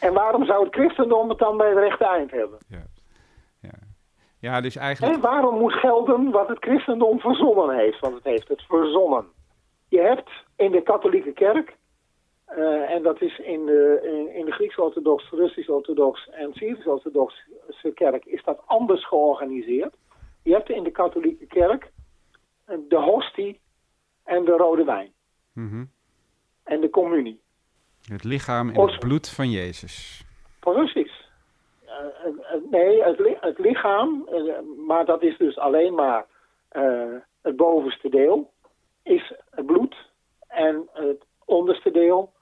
En waarom zou het christendom het dan bij het rechte eind hebben? Ja. Ja, dus eigenlijk... En waarom moet gelden wat het christendom verzonnen heeft? Want het heeft het verzonnen. Je hebt in de katholieke kerk, uh, en dat is in de, in, in de Grieks-orthodox, Russisch-orthodox en Syrisch-orthodoxe kerk, is dat anders georganiseerd. Je hebt in de katholieke kerk de hostie en de rode wijn. Mm En de communie. Het lichaam en het bloed van Jezus. Precies. Uh, nee, het, het lichaam, maar dat is dus alleen maar het bovenste deel, is het bloed. En het onderste deel,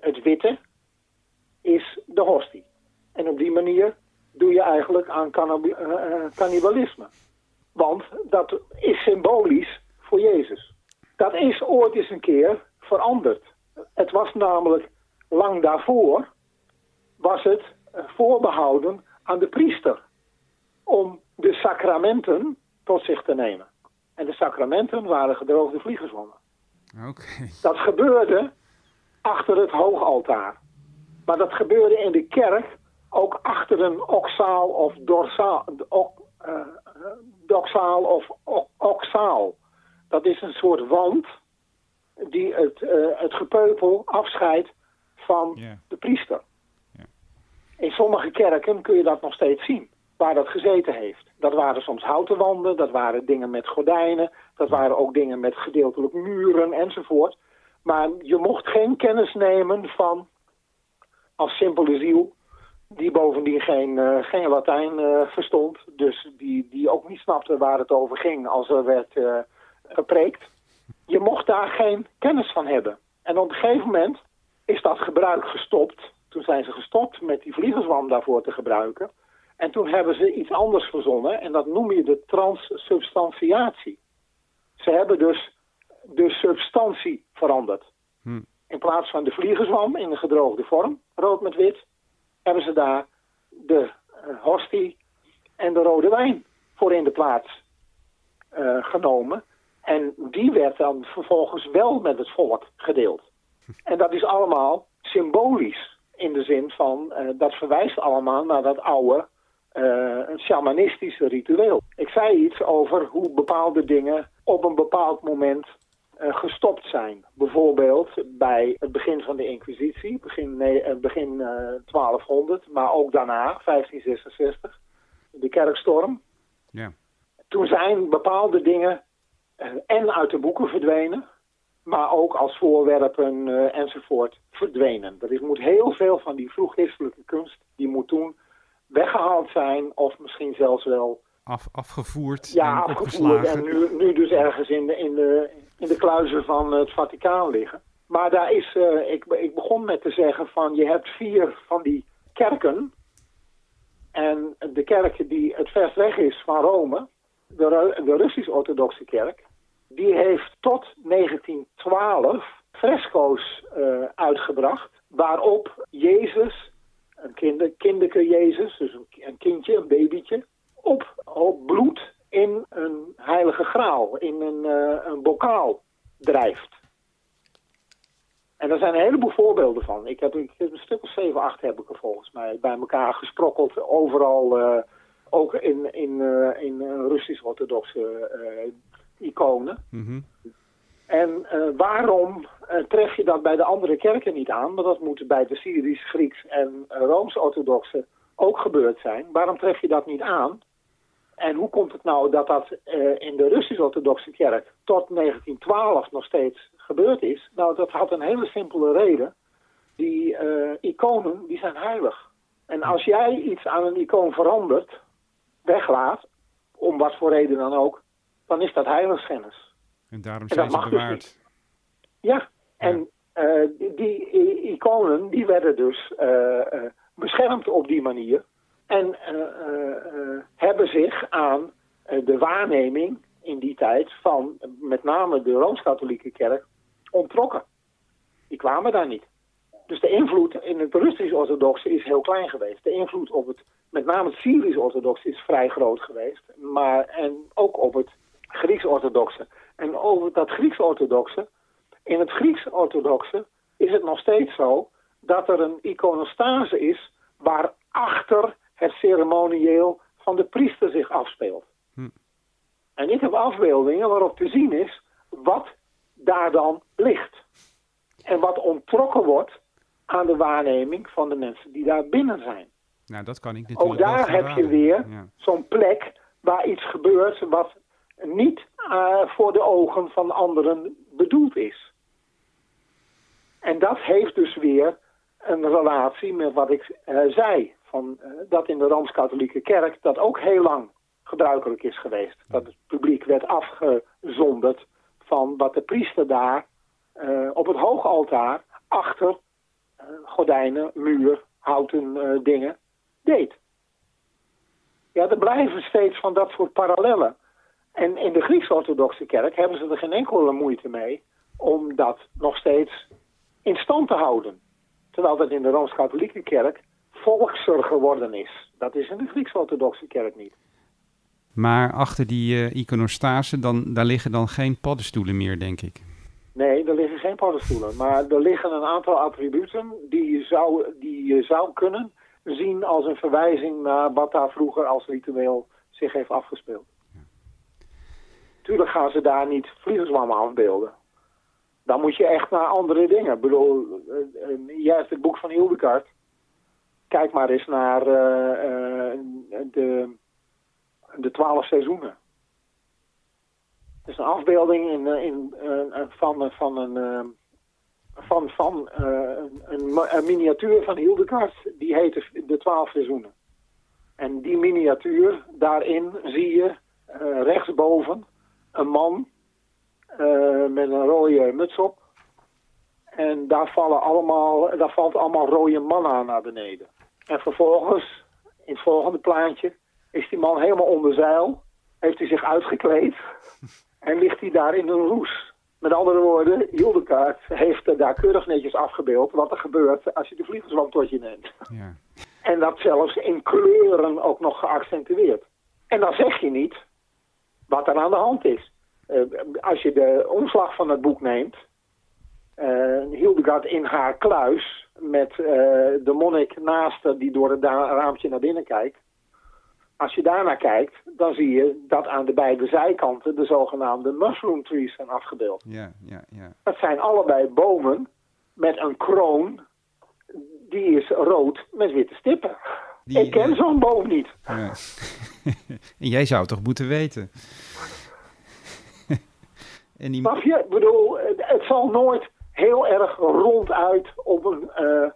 het witte, is de hostie. En op die manier doe je eigenlijk aan cannibalisme. Want dat is symbolisch voor Jezus. Dat is ooit eens een keer veranderd. Het was namelijk lang daarvoor, was het voorbehouden aan de priester om de sacramenten tot zich te nemen. En de sacramenten waren gedroogde vliegerswammen. Okay. Dat gebeurde achter het hoogaltaar. Maar dat gebeurde in de kerk ook achter een oxaal of dorsaal, uh, doxaal of oxaal. Dat is een soort wand die het, uh, het gepeupel afscheidt van de priester. In sommige kerken kun je dat nog steeds zien, waar dat gezeten heeft. Dat waren soms houten wanden, dat waren dingen met gordijnen, dat waren ook dingen met gedeeltelijk muren enzovoort. Maar je mocht geen kennis nemen van, als simpele ziel, die bovendien geen, uh, geen Latijn uh, verstond. Dus die, die ook niet snapte waar het over ging als er werd gepreekt. Je mocht daar geen kennis van hebben. En op een gegeven moment is dat gebruik gestopt. Toen zijn ze gestopt met die vliegerswam daarvoor te gebruiken. En toen hebben ze iets anders verzonnen en dat noem je de transsubstantiatie. Ze hebben dus de substantie veranderd. Hm. In plaats van de vliegenzwam in de gedroogde vorm, rood met wit, hebben ze daar de uh, hostie en de rode wijn voor in de plaats uh, genomen. En die werd dan vervolgens wel met het volk gedeeld. [LAUGHS] En dat is allemaal symbolisch. In de zin van, uh, dat verwijst allemaal naar dat oude uh, shamanistische ritueel. Ik zei iets over hoe bepaalde dingen op een bepaald moment uh, gestopt zijn. Bijvoorbeeld bij het begin van de Inquisitie, begin, nee, begin 1200, maar ook daarna, 1566, de kerkstorm. Ja. Toen zijn bepaalde dingen en uit de boeken verdwenen, maar ook als voorwerpen uh, enzovoort verdwenen. Er is, moet heel veel van die vroegchristelijke kunst, die moet toen weggehaald zijn of misschien zelfs wel... Af, afgevoerd ja, en afgevoerd en nu, nu dus ergens in de, in, de, in de kluizen van het Vaticaan liggen. Maar daar is, uh, ik, ik begon met te zeggen van je hebt vier van die kerken. En de kerk die het verst weg is van Rome, de, de Russisch-Orthodoxe kerk, die heeft tot 1912 fresco's uh, uitgebracht waarop Jezus, een kinder, kinderke Jezus, dus een, kindje, een babytje, op, op bloed in een heilige graal, in een, uh, een bokaal drijft. En daar zijn een heleboel voorbeelden van. Ik heb, ik heb een stuk of 7, 8 heb ik er volgens mij bij elkaar gesprokkeld. Overal, uh, ook in, in, uh, in Russisch-orthodoxe iconen. Mm -hmm. En waarom tref je dat bij de andere kerken niet aan? Maar dat moet bij de Syrisch, Grieks en Rooms-orthodoxe ook gebeurd zijn. Waarom tref je dat niet aan? En hoe komt het nou dat dat in de Russisch-orthodoxe kerk tot 1912 nog steeds gebeurd is? Nou, dat had een hele simpele reden. Die iconen, die zijn heilig. En als jij iets aan een icoon verandert, weglaat, om wat voor reden dan ook, dan is dat heiligschennis. En daarom zijn ze bewaard. Dus ja, en ja. Uh, die, die, iconen die werden dus uh, uh, beschermd op die manier. En hebben zich aan de waarneming in die tijd van met name de Rooms-Katholieke Kerk ontrokken. Die kwamen daar niet. Dus de invloed in het Russisch-Orthodoxe is heel klein geweest. De invloed op het, met name het Syrisch-Orthodoxe is vrij groot geweest. Maar, en ook op het Grieks-orthodoxe. En over dat Grieks-orthodoxe, in het Grieks-orthodoxe is het nog steeds zo dat er een iconostase is waarachter het ceremonieel van de priester zich afspeelt. Hm. En ik heb afbeeldingen waarop te zien is wat daar dan ligt. En wat ontrokken wordt aan de waarneming van de mensen die daar binnen zijn. Nou, dat kan ik natuurlijk Ook daar heb je weer ja. zo'n plek waar iets gebeurt wat niet uh, voor de ogen van anderen bedoeld is. En dat heeft dus weer een relatie met wat ik uh, zei. Van, uh, dat in de Rooms-Katholieke Kerk dat ook heel lang gebruikelijk is geweest. Dat het publiek werd afgezonderd van wat de priester daar op het hoogaltaar achter gordijnen, muur, houten dingen deed. Ja, er blijven steeds van dat soort parallellen. En in de Grieks-orthodoxe kerk hebben ze er geen enkele moeite mee om dat nog steeds in stand te houden. Terwijl dat in de Rooms-Katholieke kerk volkser geworden is. Dat is in de Grieks-orthodoxe kerk niet. Maar achter die uh, iconostase, dan, daar liggen dan geen paddenstoelen meer, denk ik. Nee, er liggen geen paddenstoelen. Maar er liggen een aantal attributen die je zou, die je zou kunnen zien als een verwijzing naar wat daar vroeger als ritueel zich heeft afgespeeld. Tuurlijk gaan ze daar niet vliegenzwammen afbeelden. Dan moet je echt naar andere dingen. Ik bedoel, uh, jij hebt het boek van Hildegard. Kijk maar eens naar uh, de, de twaalf seizoenen. Het is een afbeelding in, in, van, van een van, van uh, een, een, miniatuur van Hildegard. Die heet De Twaalf Seizoenen. En die miniatuur, daarin zie je uh, rechtsboven een man uh, met een rode muts op. En daar, vallen allemaal, daar valt allemaal rode manna naar beneden. En vervolgens in het volgende plaatje is die man helemaal onder zeil. Heeft hij zich uitgekleed. [LAUGHS] en ligt hij daar in een roes. Met andere woorden, Hildekaart heeft daar keurig netjes afgebeeld wat er gebeurt als je de vliegenzwam tot je neemt. Ja. En dat zelfs in kleuren ook nog geaccentueerd. En dan zeg je niet wat er aan de hand is. Uh, als je de omslag van het boek neemt, uh, Hildegard in haar kluis met uh, de monnik naast die door het raampje naar binnen kijkt. Als je daarnaar kijkt, dan zie je dat aan de beide zijkanten de zogenaamde mushroom trees zijn afgebeeld. Ja, ja, ja. Dat zijn allebei bomen met een kroon, die is rood met witte stippen. Ik ken uh, zo'n boom niet. Ja. [LAUGHS] en jij zou het toch moeten weten? [LAUGHS] en die... je? Ik bedoel, het zal nooit heel erg ronduit op een uh,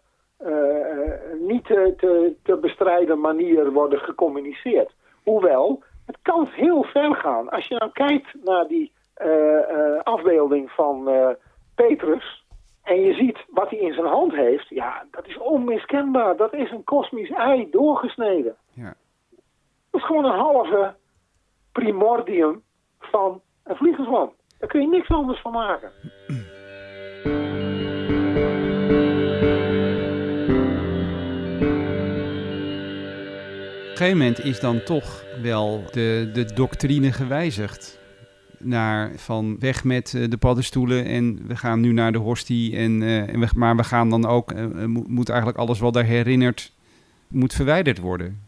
niet te, te, te, bestrijden manier worden gecommuniceerd. Hoewel, het kan heel ver gaan. Als je nou kijkt naar die uh, afbeelding van Petrus en je ziet wat hij in zijn hand heeft, ja, dat is onmiskenbaar. Dat is een kosmisch ei doorgesneden. Ja. Dat is gewoon een halve primordium van een vliegenzwam. Daar kun je niks anders van maken. [CLEARS THROAT] gegeven moment is dan toch wel de, de doctrine gewijzigd. Naar van weg met eh, de paddenstoelen en we gaan nu naar de hostie. En, uh, en we, maar we gaan dan ook, uh, moet eigenlijk alles wat daar herinnert, moet verwijderd worden.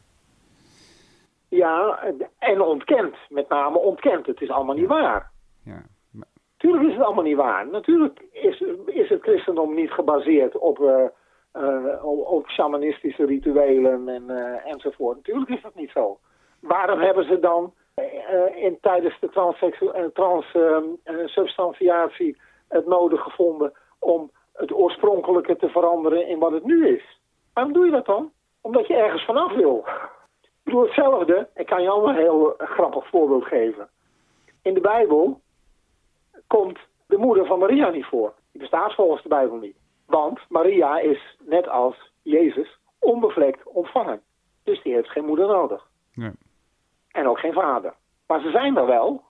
Ja, en ontkend. Met name ontkend. Het is allemaal niet waar. Ja. Tuurlijk is het allemaal niet waar. Natuurlijk is, is het christendom niet gebaseerd op uh, op shamanistische rituelen en, uh, enzovoort. Natuurlijk is dat niet zo. Waarom hebben ze dan uh, in, tijdens de transsubstantiatie trans, het nodig gevonden om het oorspronkelijke te veranderen in wat het nu is? Waarom doe je dat dan? Omdat je ergens vanaf wil. Ik bedoel hetzelfde, ik kan je al een heel grappig voorbeeld geven. In de Bijbel komt de moeder van Maria niet voor. Die bestaat volgens de Bijbel niet. Want Maria is, net als Jezus, onbevlekt ontvangen. Dus die heeft geen moeder nodig. Nee. En ook geen vader. Maar ze zijn er wel.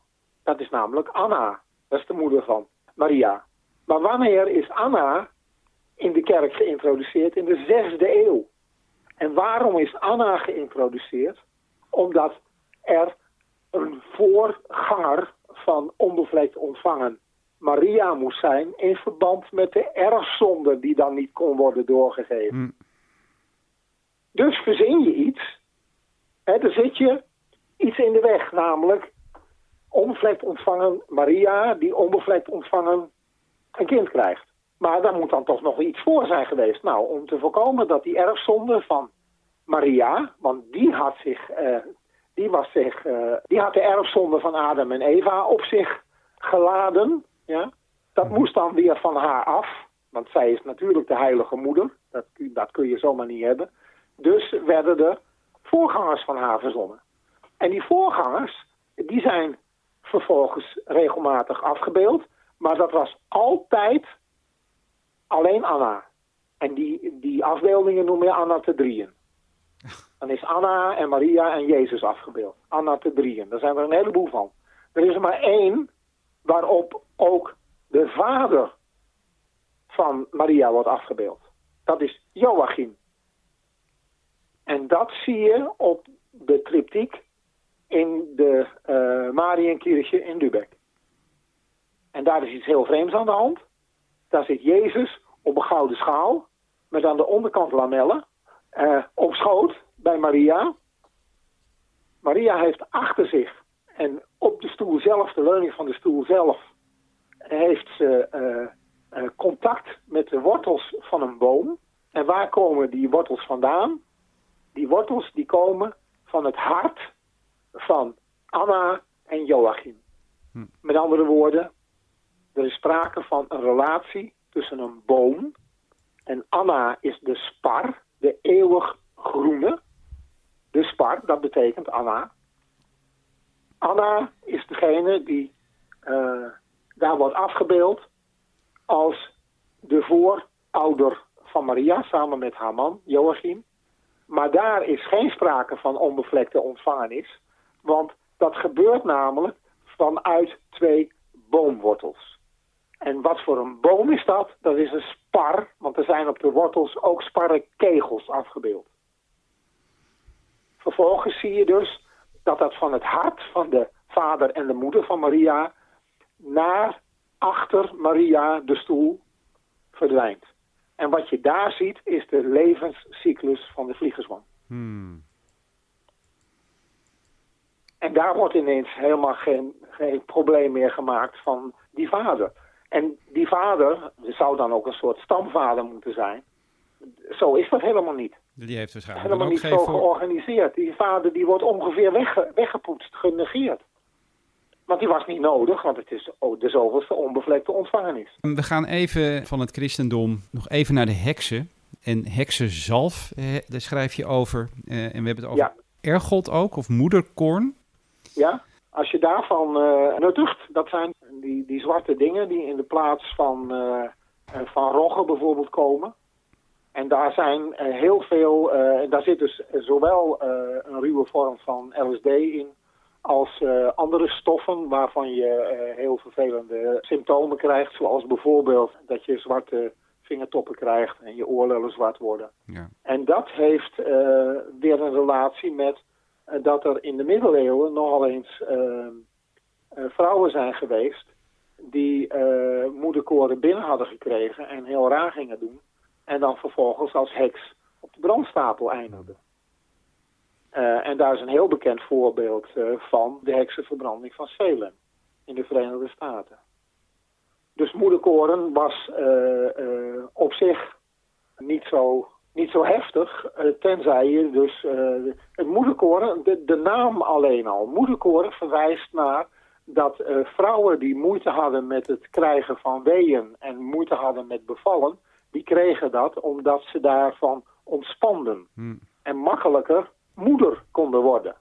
Dat is namelijk Anna. Dat is de moeder van Maria. Maar wanneer is Anna in de kerk geïntroduceerd? In de zesde eeuw. En waarom is Anna geïntroduceerd? Omdat er een voorganger van onbevlekt ontvangen Maria moest zijn in verband met de erfzonde die dan niet kon worden doorgegeven. Hm. Dus verzin je iets, hè, dan zit je iets in de weg, namelijk onbevlekt ontvangen Maria, die onbevlekt ontvangen een kind krijgt. Maar daar moet dan toch nog iets voor zijn geweest. Nou, om te voorkomen dat die erfzonde van Maria, want die had zich, uh, die was zich, uh, die had de erfzonde van Adam en Eva op zich geladen. Ja? Dat moest dan weer van haar af, want zij is natuurlijk de heilige moeder. Dat, dat kun je zomaar niet hebben. Dus werden er voorgangers van haar verzonnen. En die voorgangers, die zijn vervolgens regelmatig afgebeeld. Maar dat was altijd alleen Anna. En die, die afbeeldingen noem je Anna te drieën. Dan is Anna en Maria en Jezus afgebeeld. Anna te drieën. Daar zijn er een heleboel van. Er is er maar één waarop ook de vader van Maria wordt afgebeeld. Dat is Joachim. En dat zie je op de triptiek in de uh, Marienkirche in Lübeck. En daar is iets heel vreemds aan de hand. Daar zit Jezus op een gouden schaal, met aan de onderkant lamellen, uh, op schoot bij Maria. Maria heeft achter zich en op de stoel zelf, de leuning van de stoel zelf, heeft ze uh, contact met de wortels van een boom. En waar komen die wortels vandaan? Die wortels die komen van het hart van Anna en Joachim. Hm. Met andere woorden, er is sprake van een relatie tussen een boom en Anna is de spar, de eeuwig groene. De spar, dat betekent Anna. Anna is degene die uh, daar wordt afgebeeld als de voorouder van Maria samen met haar man Joachim. Maar daar is geen sprake van onbevlekte ontvangenis, want dat gebeurt namelijk vanuit twee boomwortels. En wat voor een boom is dat? Dat is een spar, want er zijn op de wortels ook sparrenkegels afgebeeld. Vervolgens zie je dus dat dat van het hart van de vader en de moeder van Maria naar achter Maria de stoel verdwijnt. En wat je daar ziet is de levenscyclus van de vliegersman. Hmm. En daar wordt ineens helemaal geen, geen probleem meer gemaakt van die vader. En die vader zou dan ook een soort stamvader moeten zijn. Zo is dat helemaal niet. Die heeft waarschijnlijk helemaal niet zo georganiseerd. Die vader die wordt ongeveer wegge weggepoetst, genegeerd. Want die was niet nodig, want het is de zoveelste onbevlekte ontvangenis. We gaan even van het christendom nog even naar de heksen. En heksenzalf, eh, daar schrijf je over. Eh, en we hebben het over ja. ergot ook, of moederkorn. Ja, als je daarvan uh, nuttigt, dat zijn die, die zwarte dingen die in de plaats van, uh, van roggen bijvoorbeeld komen. En daar zijn heel veel, daar zit dus zowel een ruwe vorm van LSD in, als andere stoffen waarvan je heel vervelende symptomen krijgt. Zoals bijvoorbeeld dat je zwarte vingertoppen krijgt en je oorlellen zwart worden. Ja. En dat heeft weer een relatie met eh, dat er in de middeleeuwen nogal eens ehm, eh, vrouwen zijn geweest die eh, moederkoren binnen hadden gekregen en heel raar gingen doen. En dan vervolgens als heks op de brandstapel eindigden. en daar is een heel bekend voorbeeld van de heksenverbranding van Salem in de Verenigde Staten. Dus moederkoren was op zich niet zo niet zo heftig, tenzij je dus het moederkoren, de, de, naam alleen al, moederkoren verwijst naar dat vrouwen die moeite hadden met het krijgen van weeën en moeite hadden met bevallen, die kregen dat omdat ze daarvan ontspanden hmm. en makkelijker moeder konden worden.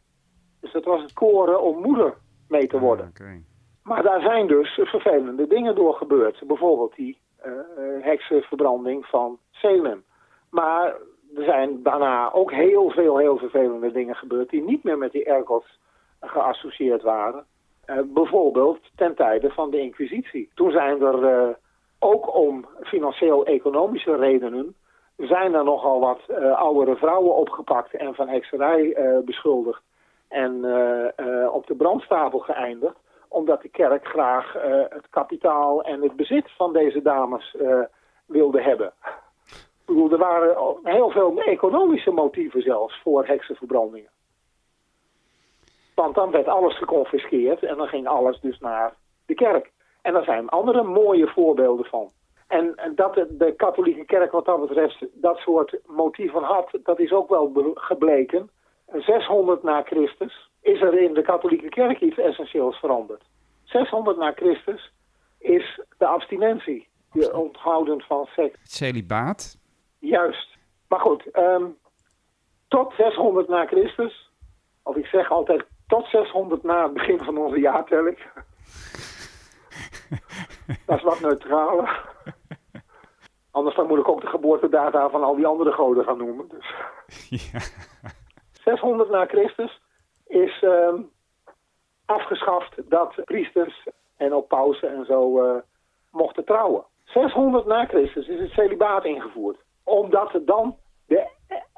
Dus dat was het koren om moeder mee te worden. Maar daar zijn dus vervelende dingen door gebeurd. Bijvoorbeeld die heksenverbranding van Salem. Maar er zijn daarna ook heel veel, heel vervelende dingen gebeurd die niet meer met die ergots geassocieerd waren. Uh, bijvoorbeeld ten tijde van de Inquisitie. Toen zijn er uh, ook om financieel-economische redenen zijn er nogal wat uh, oudere vrouwen opgepakt en van hekserij beschuldigd en op de brandstapel geëindigd, omdat de kerk graag het kapitaal en het bezit van deze dames wilde hebben bedoel, er waren heel veel economische motieven zelfs voor heksenverbrandingen. Want dan werd alles geconfiskeerd en dan ging alles dus naar de kerk. En daar zijn andere mooie voorbeelden van. En, dat de katholieke kerk wat dat betreft dat soort motieven had, dat is ook wel gebleken. 600 na Christus is er in de katholieke kerk iets essentieels veranderd. 600 na Christus is de abstinentie, je onthouden van seks. Celibaat, Juist. Maar goed, um, tot 600 na Christus, of ik zeg altijd tot 600 na het begin van onze jaartelling. [LAUGHS] dat is wat neutraler. Anders dan moet ik ook de geboortedata van al die andere goden gaan noemen. Dus. [LAUGHS] Ja. 600 na Christus is um, afgeschaft dat priesters en ook pausen en zo uh, mochten trouwen. 600 na Christus is het celibaat ingevoerd omdat, er dan de,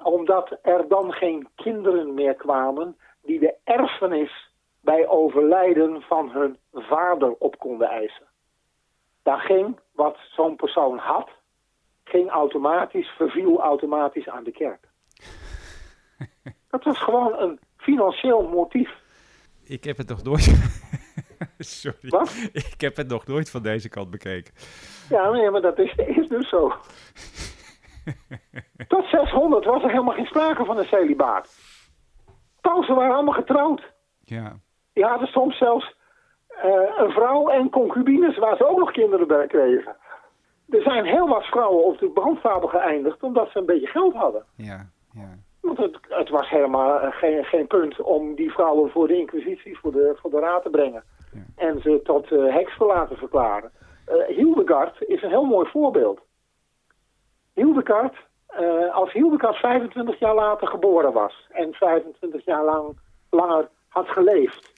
omdat er dan geen kinderen meer kwamen die de erfenis bij overlijden van hun vader op konden eisen. Daar ging wat zo'n persoon had, ging automatisch, verviel automatisch aan de kerk. [LAUGHS] Dat was gewoon een financieel motief. Ik heb het nog nooit... [LAUGHS] Sorry. Wat? Ik heb het nog nooit van deze kant bekeken. Ja, nee, maar dat is, is dus zo. Tot 600 was er helemaal geen sprake van een celibaat. Pausen waren allemaal getrouwd. Ja. Die hadden soms zelfs een vrouw en concubines waar ze ook nog kinderen bij kregen. Er zijn heel wat vrouwen op de brandstapel geëindigd omdat ze een beetje geld hadden. Ja, ja. Want het, het was helemaal eh, geen, geen punt om die vrouwen voor de inquisitie, voor de, voor de raad te brengen. Ja. En ze tot uh, heks te laten verklaren. Uh, Hildegard is een heel mooi voorbeeld. Hildegard uh, als Hildegard 25 jaar later geboren was en 25 jaar lang, langer had geleefd,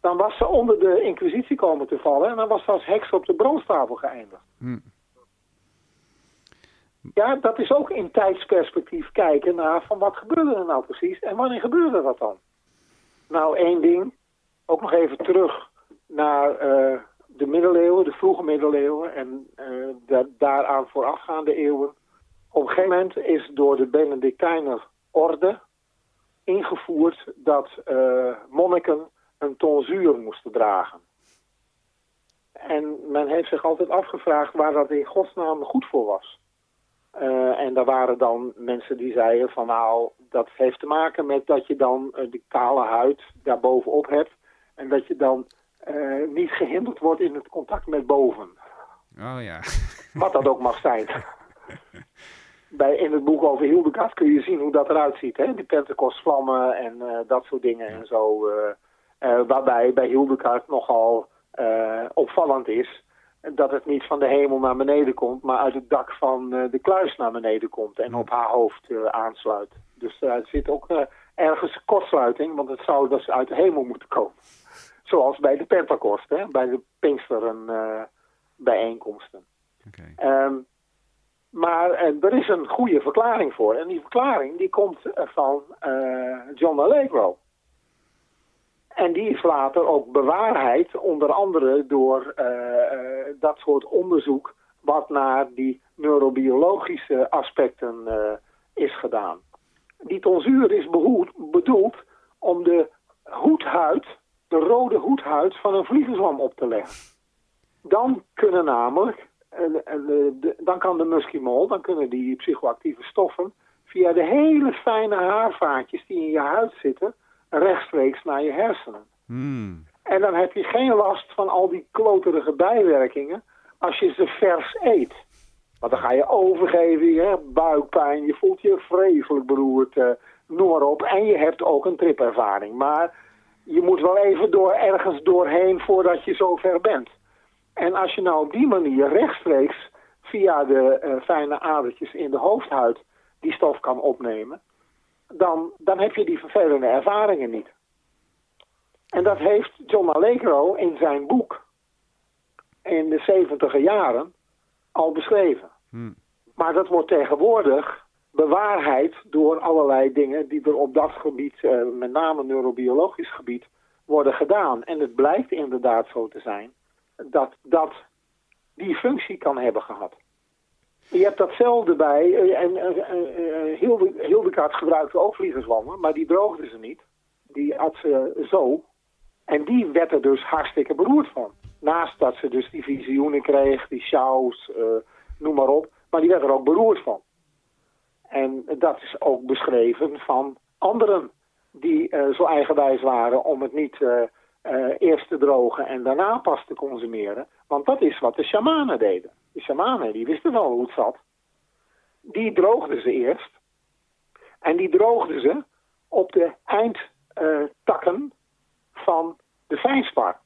dan was ze onder de inquisitie komen te vallen en dan was ze als heks op de bronstafel geëindigd. Hm. Ja, dat is ook in tijdsperspectief kijken naar van wat gebeurde er nou precies en wanneer gebeurde dat dan? Nou, één ding, ook nog even terug naar uh, de middeleeuwen, de vroege middeleeuwen en uh, de daaraan voorafgaande eeuwen. Op een gegeven moment is door de Benedictijner orde ingevoerd dat uh, monniken een tonsuur moesten dragen. En men heeft zich altijd afgevraagd waar dat in godsnaam goed voor was. Uh, en daar waren dan mensen die zeiden van nou, dat heeft te maken met dat je dan uh, de kale huid daarbovenop hebt. En dat je dan uh, niet gehinderd wordt in het contact met boven. Oh ja. [LAUGHS] Wat dat ook mag zijn. [LAUGHS] Bij, in het boek over Hildegard kun je zien hoe dat eruit ziet. Hè? Die Pentecostvlammen en dat soort dingen en zo. Waarbij bij Hildegard nogal opvallend is dat het niet van de hemel naar beneden komt, maar uit het dak van uh, de kluis naar beneden komt en op haar hoofd uh, aansluit. Dus daar zit ook uh, ergens kortsluiting, want het zou dus uit de hemel moeten komen. Zoals bij de Pentecost, hè, bij de Pinksteren bijeenkomsten. Okay. Um, maar er is een goede verklaring voor. En die verklaring die komt van John Allegro. En die is later ook bewaarheid, onder andere door uh, uh, dat soort onderzoek wat naar die neurobiologische aspecten uh, is gedaan. Die tonsuur is bedoeld om de hoedhuid, de rode hoedhuid van een vliegenzwam op te leggen. Dan kunnen namelijk, dan kan de muskimol, dan kunnen die psychoactieve stoffen via de hele fijne haarvaatjes die in je huid zitten rechtstreeks naar je hersenen. Hmm. En dan heb je geen last van al die kloterige bijwerkingen als je ze vers eet. Want dan ga je overgeven, je hebt buikpijn, je voelt je vreselijk beroerd, uh, noem maar op. En je hebt ook een tripervaring. Maar je moet wel even door, ergens doorheen voordat je zover bent. En als je nou op die manier rechtstreeks via de uh, fijne adertjes in de hoofdhuid die stof kan opnemen dan, dan heb je die vervelende ervaringen niet. En dat heeft John Allegro in zijn boek in de 70 jaren al beschreven. Hmm. Maar dat wordt tegenwoordig bewaarheid door allerlei dingen die er op dat gebied, uh, met name neurobiologisch gebied, worden gedaan. En het blijkt inderdaad zo te zijn dat dat die functie kan hebben gehad. Je hebt datzelfde bij, eh, en uh, gebruikte ook vliegenzwammen, maar die droogde ze niet. Die had ze zo. En die werd er dus hartstikke beroerd van. Naast dat ze dus die visioenen kreeg, die shows, uh, noem maar op. Maar die werd er ook beroerd van. En dat is ook beschreven van anderen die zo eigenwijs waren om het niet uh, eerst te drogen en daarna pas te consumeren. Want dat is wat de shamanen deden. De shamanen, die wisten wel hoe het zat. Die droogden ze eerst. En die droogden ze op de eindtakken van de fijnspar.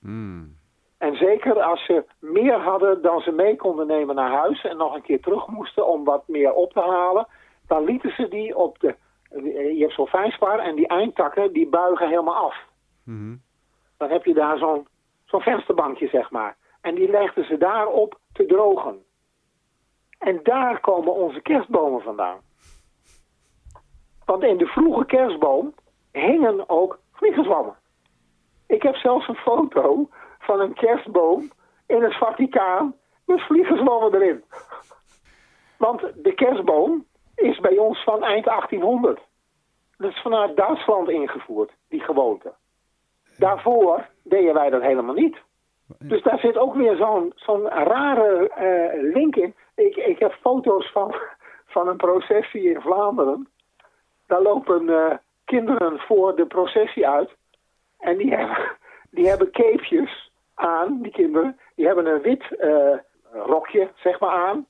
Hmm. En zeker als ze meer hadden dan ze mee konden nemen naar huis... en nog een keer terug moesten om wat meer op te halen... dan lieten ze die op de... Je hebt zo'n fijnspar en die eindtakken die buigen helemaal af. Hmm. Dan heb je daar zo'n zo'n vensterbankje, zeg maar. En die legden ze daarop te drogen. En daar komen onze kerstbomen vandaan. Want in de vroege kerstboom hingen ook vliegenzwammen. Ik heb zelfs een foto van een kerstboom in het Vaticaan met vliegenzwammen erin. Want de kerstboom is bij ons van eind 1800. Dat is vanuit Duitsland ingevoerd, die gewoonte. Daarvoor deden wij dat helemaal niet. Dus daar zit ook weer zo'n zo'n rare uh, link in. Ik, ik heb foto's van, van een processie in Vlaanderen. Daar lopen uh, kinderen voor de processie uit. En die hebben, die hebben capejes aan, die kinderen. Die hebben een wit uh, rokje, zeg maar, aan.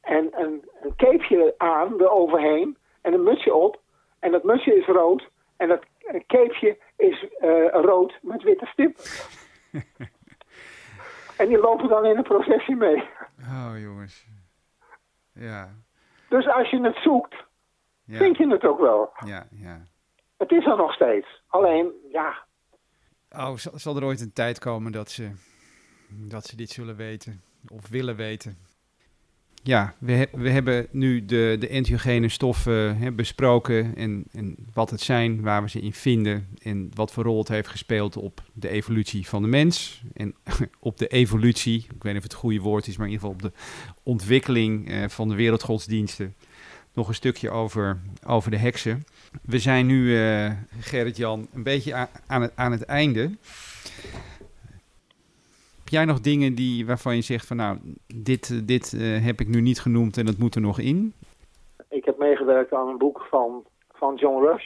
En een, een capeje aan eroverheen. En een mutsje op. En dat mutsje is rood. En dat capeje is rood met witte stippen. [LAUGHS] En die lopen dan in een processie mee. Oh, jongens. Ja. Dus als je het zoekt, vind je het ook wel. Ja, ja. Het is er nog steeds. Alleen, ja. Oh, zal, er ooit een tijd komen dat ze, dat ze dit zullen weten? Of willen weten? Ja, we, we hebben nu de, de entheogene stoffen hè, besproken en, en wat het zijn, waar we ze in vinden en wat voor rol het heeft gespeeld op de evolutie van de mens en [LAUGHS] op de evolutie, ik weet niet of het het goede woord is, maar in ieder geval op de ontwikkeling eh, van de wereldgodsdiensten. Nog een stukje over, over de heksen. We zijn nu, uh, Gerrit-Jan, een beetje aan het, aan het einde jij nog dingen die, waarvan je zegt van nou, dit, dit uh, heb ik nu niet genoemd en dat moet er nog in? Ik heb meegewerkt aan een boek van, van John Rush.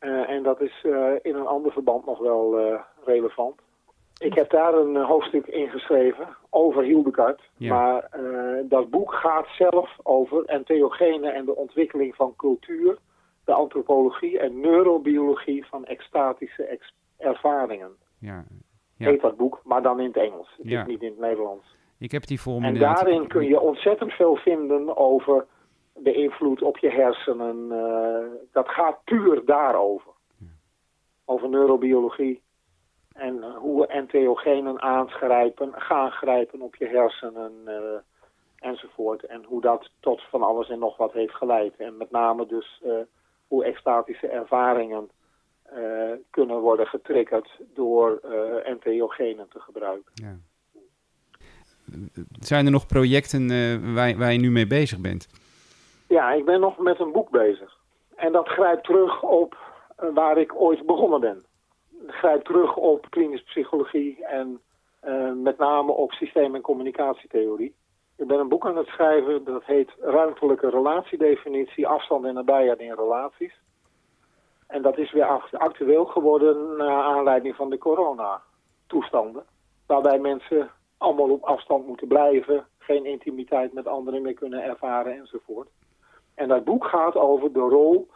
Uh, en dat is uh, in een ander verband nog wel relevant. Ik heb daar een hoofdstuk in geschreven over Hildegard. Ja. Maar dat boek gaat zelf over entheogene en de ontwikkeling van cultuur, de antropologie en neurobiologie van extatische ex ervaringen. Ja, ja. heet dat boek, maar dan in het Engels. Het is niet in het Nederlands. Ik heb die voor me. En daarin kun je ontzettend veel vinden over de invloed op je hersenen. Uh, dat gaat puur daarover. Ja. Over neurobiologie. En hoe entheogenen aangrijpen, gaan grijpen op je hersenen uh, enzovoort. En hoe dat tot van alles en nog wat heeft geleid. En met name dus uh, hoe extatische ervaringen uh, kunnen worden getriggerd door uh, entheogenen te gebruiken. Ja. Zijn er nog projecten uh, waar, waar, je nu mee bezig bent? Ja, ik ben nog met een boek bezig. En dat grijpt terug op waar ik ooit begonnen ben. Het grijpt terug op klinische psychologie en met name op systeem- en communicatietheorie. Ik ben een boek aan het schrijven dat heet Ruimtelijke relatiedefinitie, afstand en nabijheid in relaties. En dat is weer actueel geworden naar aanleiding van de corona-toestanden. Waarbij mensen allemaal op afstand moeten blijven, geen intimiteit met anderen meer kunnen ervaren enzovoort. En dat boek gaat over de rol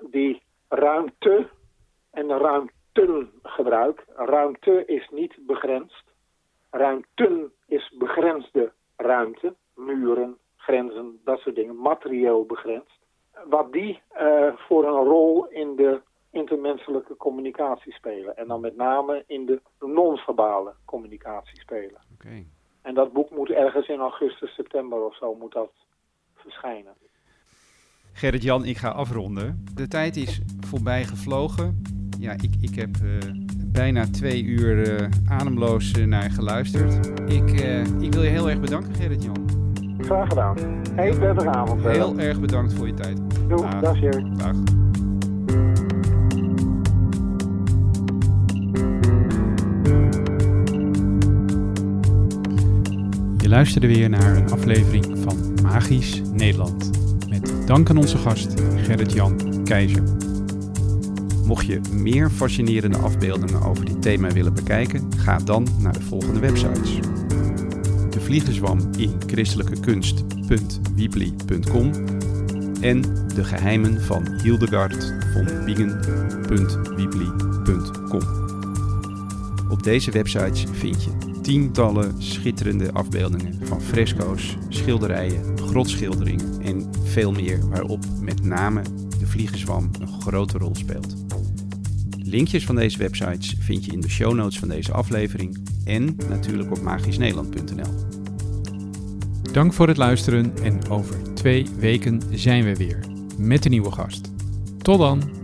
die ruimte en ruimtengebruik. Ruimte is niet begrensd. Ruimten is begrensde ruimte, muren, grenzen, dat soort dingen, materieel begrensd wat die uh, voor een rol in de intermenselijke communicatie spelen. En dan met name in de non-verbale communicatie spelen. Okay. En dat boek moet ergens in augustus, september of zo moet dat verschijnen. Gerrit-Jan, ik ga afronden. De tijd is voorbij gevlogen. Ja, ik, ik heb uh, bijna twee uur uh, ademloos naar je geluisterd. Ik, ik wil je heel erg bedanken, Gerrit-Jan. Graag gedaan. Hey, prettige avond. Heel erg bedankt voor je tijd. Doei, dag, dag Jerry. Dag. Je luisterde weer naar een aflevering van Magisch Nederland. Met dank aan onze gast Gerrit-Jan Keizer. Mocht je meer fascinerende afbeeldingen over dit thema willen bekijken, ga dan naar de volgende websites de vliegenzwam in en de geheimen van Hildegard von Bingen.wiebly.com. Op deze websites vind je tientallen schitterende afbeeldingen van fresco's, schilderijen, grotschilderingen en veel meer waarop met name de vliegenzwam een grote rol speelt. Linkjes van deze websites vind je in de show notes van deze aflevering en natuurlijk op magischnederland.nl. Dank voor het luisteren en over twee weken zijn we weer met een nieuwe gast. Tot dan!